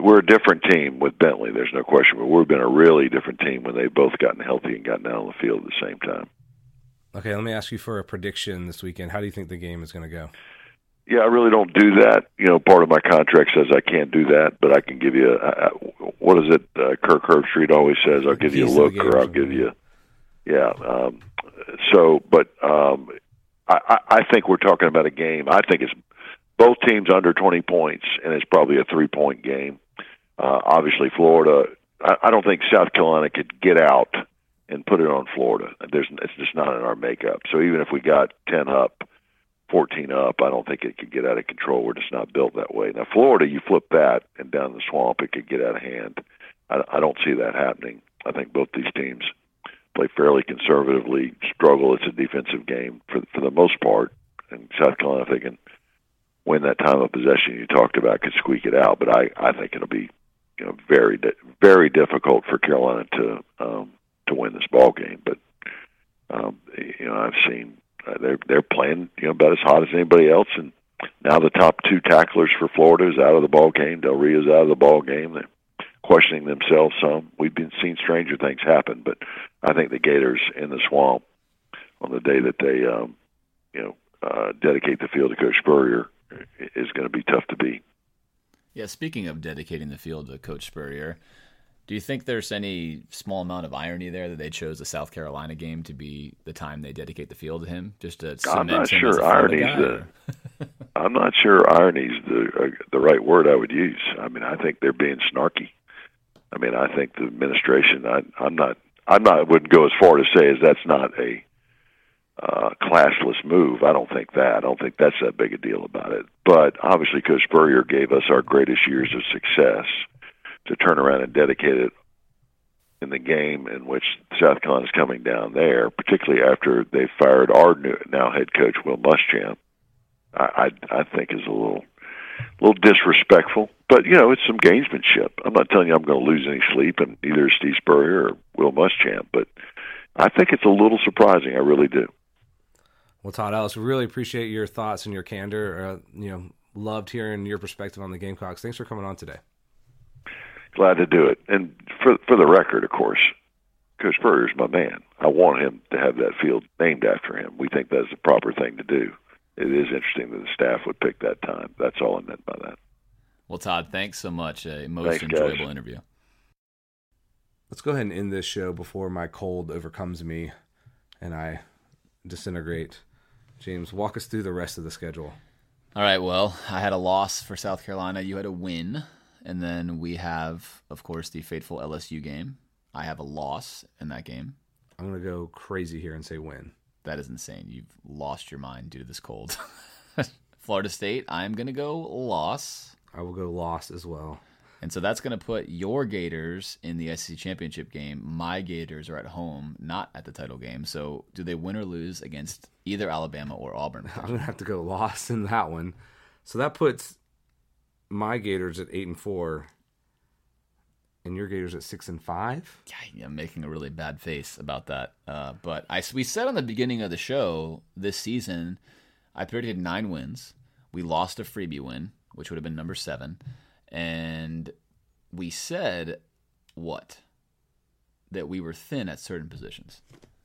H: We're a different team with Bentley. There's no question. But we've been a really different team when they've both gotten healthy and gotten out on the field at the same time.
F: Okay, let me ask you for a prediction this weekend. How do you think the game is going to go?
H: Yeah, I really don't do that. You know, part of my contract says I can't do that, but I can give you a, a what is it? Uh, Kirk Herbstreit always says, "I'll give you a look, or I'll give you." Yeah. Um, so, but um, I, I think we're talking about a game. I think it's both teams under 20 points, and it's probably a three point game. Uh, obviously, Florida. I, I don't think South Carolina could get out and put it on Florida. There's it's just not in our makeup. So even if we got 10 up, 14 up, I don't think it could get out of control. We're just not built that way. Now, Florida, you flip that, and down the swamp, it could get out of hand. I, I don't see that happening. I think both these teams play fairly conservatively, struggle. It's a defensive game for for the most part. And South Carolina, if they can win that time of possession you talked about could squeak it out. But I I think it'll be you know very very difficult for Carolina to um, to win this ball game. But Um, you know, I've seen uh, they're they're playing you know about as hot as anybody else, and now the top two tacklers for Florida is out of the ball game. Del Rio's out of the ball game. They're questioning themselves some. We've been seeing stranger things happen, but I think the Gators in the swamp on the day that they um, you know uh, dedicate the field to Coach Spurrier is going to be tough to beat.
E: Yeah, speaking of dedicating the field to Coach Spurrier, do you think there's any small amount of irony there that they chose the South Carolina game to be the time they dedicate the field to him, just to
H: I'm not sure irony's
E: guy,
H: the I'm not sure irony's the uh, the right word I would use. I mean, I think they're being snarky. I mean, I think the administration. I, I'm not. I'm not. Wouldn't go as far to say as that's not a uh, classless move. I don't think that. I don't think that's that big a deal about it. But obviously, Coach Spurrier gave us our greatest years of success to turn around and dedicate it in the game in which South Carolina is coming down there, particularly after they fired our new, now head coach Will Muschamp. I, I I think is a little a little disrespectful. But you know, it's some gamesmanship. I'm not telling you I'm going to lose any sleep, and neither is Steve Spurrier or Will Muschamp. But I think it's a little surprising. I really do.
F: Well, Todd Ellis, we really appreciate your thoughts and your candor. Uh, you know, loved hearing your perspective on the Gamecocks. Thanks for coming on today.
H: Glad to do it. And for for the record, of course, Coach Spurrier's my man. I want him to have that field named after him. We think that's the proper thing to do. It is interesting that the staff would pick that time. That's all I meant by that.
E: Well, Todd, thanks so much. A most
H: Thanks, guys.
E: enjoyable interview.
F: Let's go ahead and end this show before my cold overcomes me and I disintegrate. James, walk us through the rest of the schedule.
E: All right. Well, I had a loss for South Carolina. You had a win, and then we have, of course, the fateful LSU game. I have a loss in that game.
F: I'm going to go crazy here and say win.
E: That is insane. You've lost your mind due to this cold. Florida State. I'm gonna go loss.
F: I will go loss as well.
E: And so that's going to put your Gators in the SEC championship game. My Gators are at home, not at the title game. So do they win or lose against either Alabama or Auburn?
F: I'm going to have to go loss in that one. So that puts my Gators at 8 and 4 and your Gators at 6 and 5.
E: Yeah, I'm making a really bad face about that. Uh, but I we said on the beginning of the show this season, I predicted nine wins. We lost a freebie win, which would have been number seven, and we said what that we were thin at certain positions.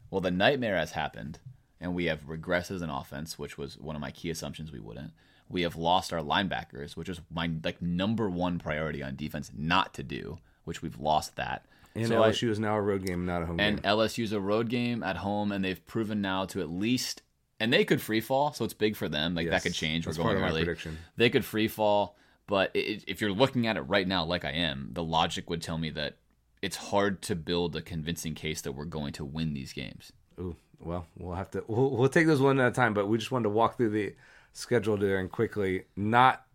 E: Well, the nightmare has happened, and we have regresses in offense, which was one of my key assumptions we wouldn't. We have lost our linebackers, which is my like number one priority on defense not to do, which we've lost that.
F: And
E: So I-
F: LSU is now a road game, not a home
E: and
F: game.
E: LSU's a road game at home, and they've proven now to at least, and they could free fall, so it's big for them. Like
F: Yes,
E: that could change. We're going
F: part of my
E: early.
F: prediction.
E: They could free fall, but it, if you're looking at it right now, like I am, the logic would tell me that it's hard to build a convincing case that we're going to win these games.
F: Ooh, well, we'll have to we'll, we'll take those one at a time, but we just wanted to walk through the schedule there and quickly. Not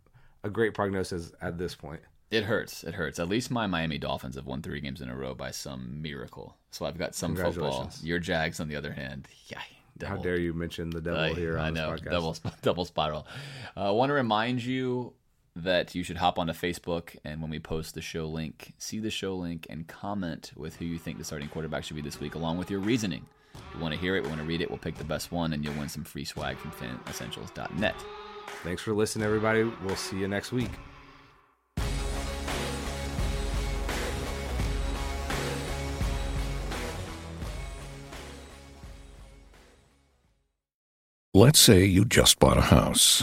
F: a great prognosis at this point.
E: It hurts. It hurts. At least my Miami Dolphins have won three games in a row by some miracle. So I've got some football. Your Jags, on the other hand, yeah.
F: How dare you mention the devil
E: I,
F: here on
E: I
F: this
E: know,
F: podcast?
E: double double spiral. Uh, I want to remind you that you should hop onto Facebook and when we post the show link, see the show link and comment with who you think the starting quarterback should be this week, along with your reasoning. We want to hear it. We want to read it. We'll pick the best one, and you'll win some free swag from FanEssentials.net.
F: Thanks for listening, everybody. We'll see you next week.
I: Let's say you just bought a house.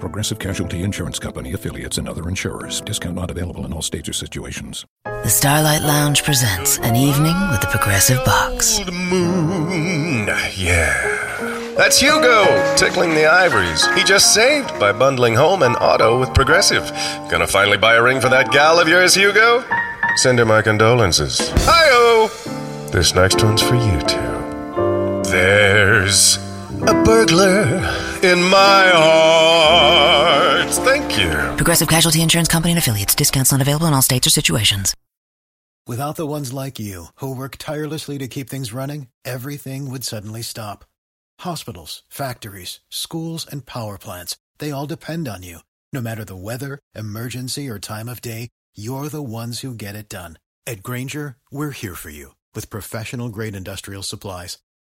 I: Progressive Casualty Insurance Company affiliates and other insurers. Discount not available in all states or situations.
J: The Starlight Lounge presents an evening with the Progressive Box.
K: Old moon. Yeah. That's Hugo tickling the ivories. He just saved by bundling home and auto with Progressive. Gonna finally buy a ring for that gal of yours, Hugo? Send her my condolences. Hi-oh! This next one's for you two. There's a burglar in my heart. Thank Thank you.
J: Progressive Casualty Insurance Company and affiliates. Discounts not available in all states or situations.
A: Without the ones like you, who work tirelessly to keep things running, everything would suddenly stop. Hospitals, factories, schools, and power plants, they all depend on you. No matter the weather, emergency, or time of day, you're the ones who get it done. At Grainger, we're here for you with professional grade industrial supplies.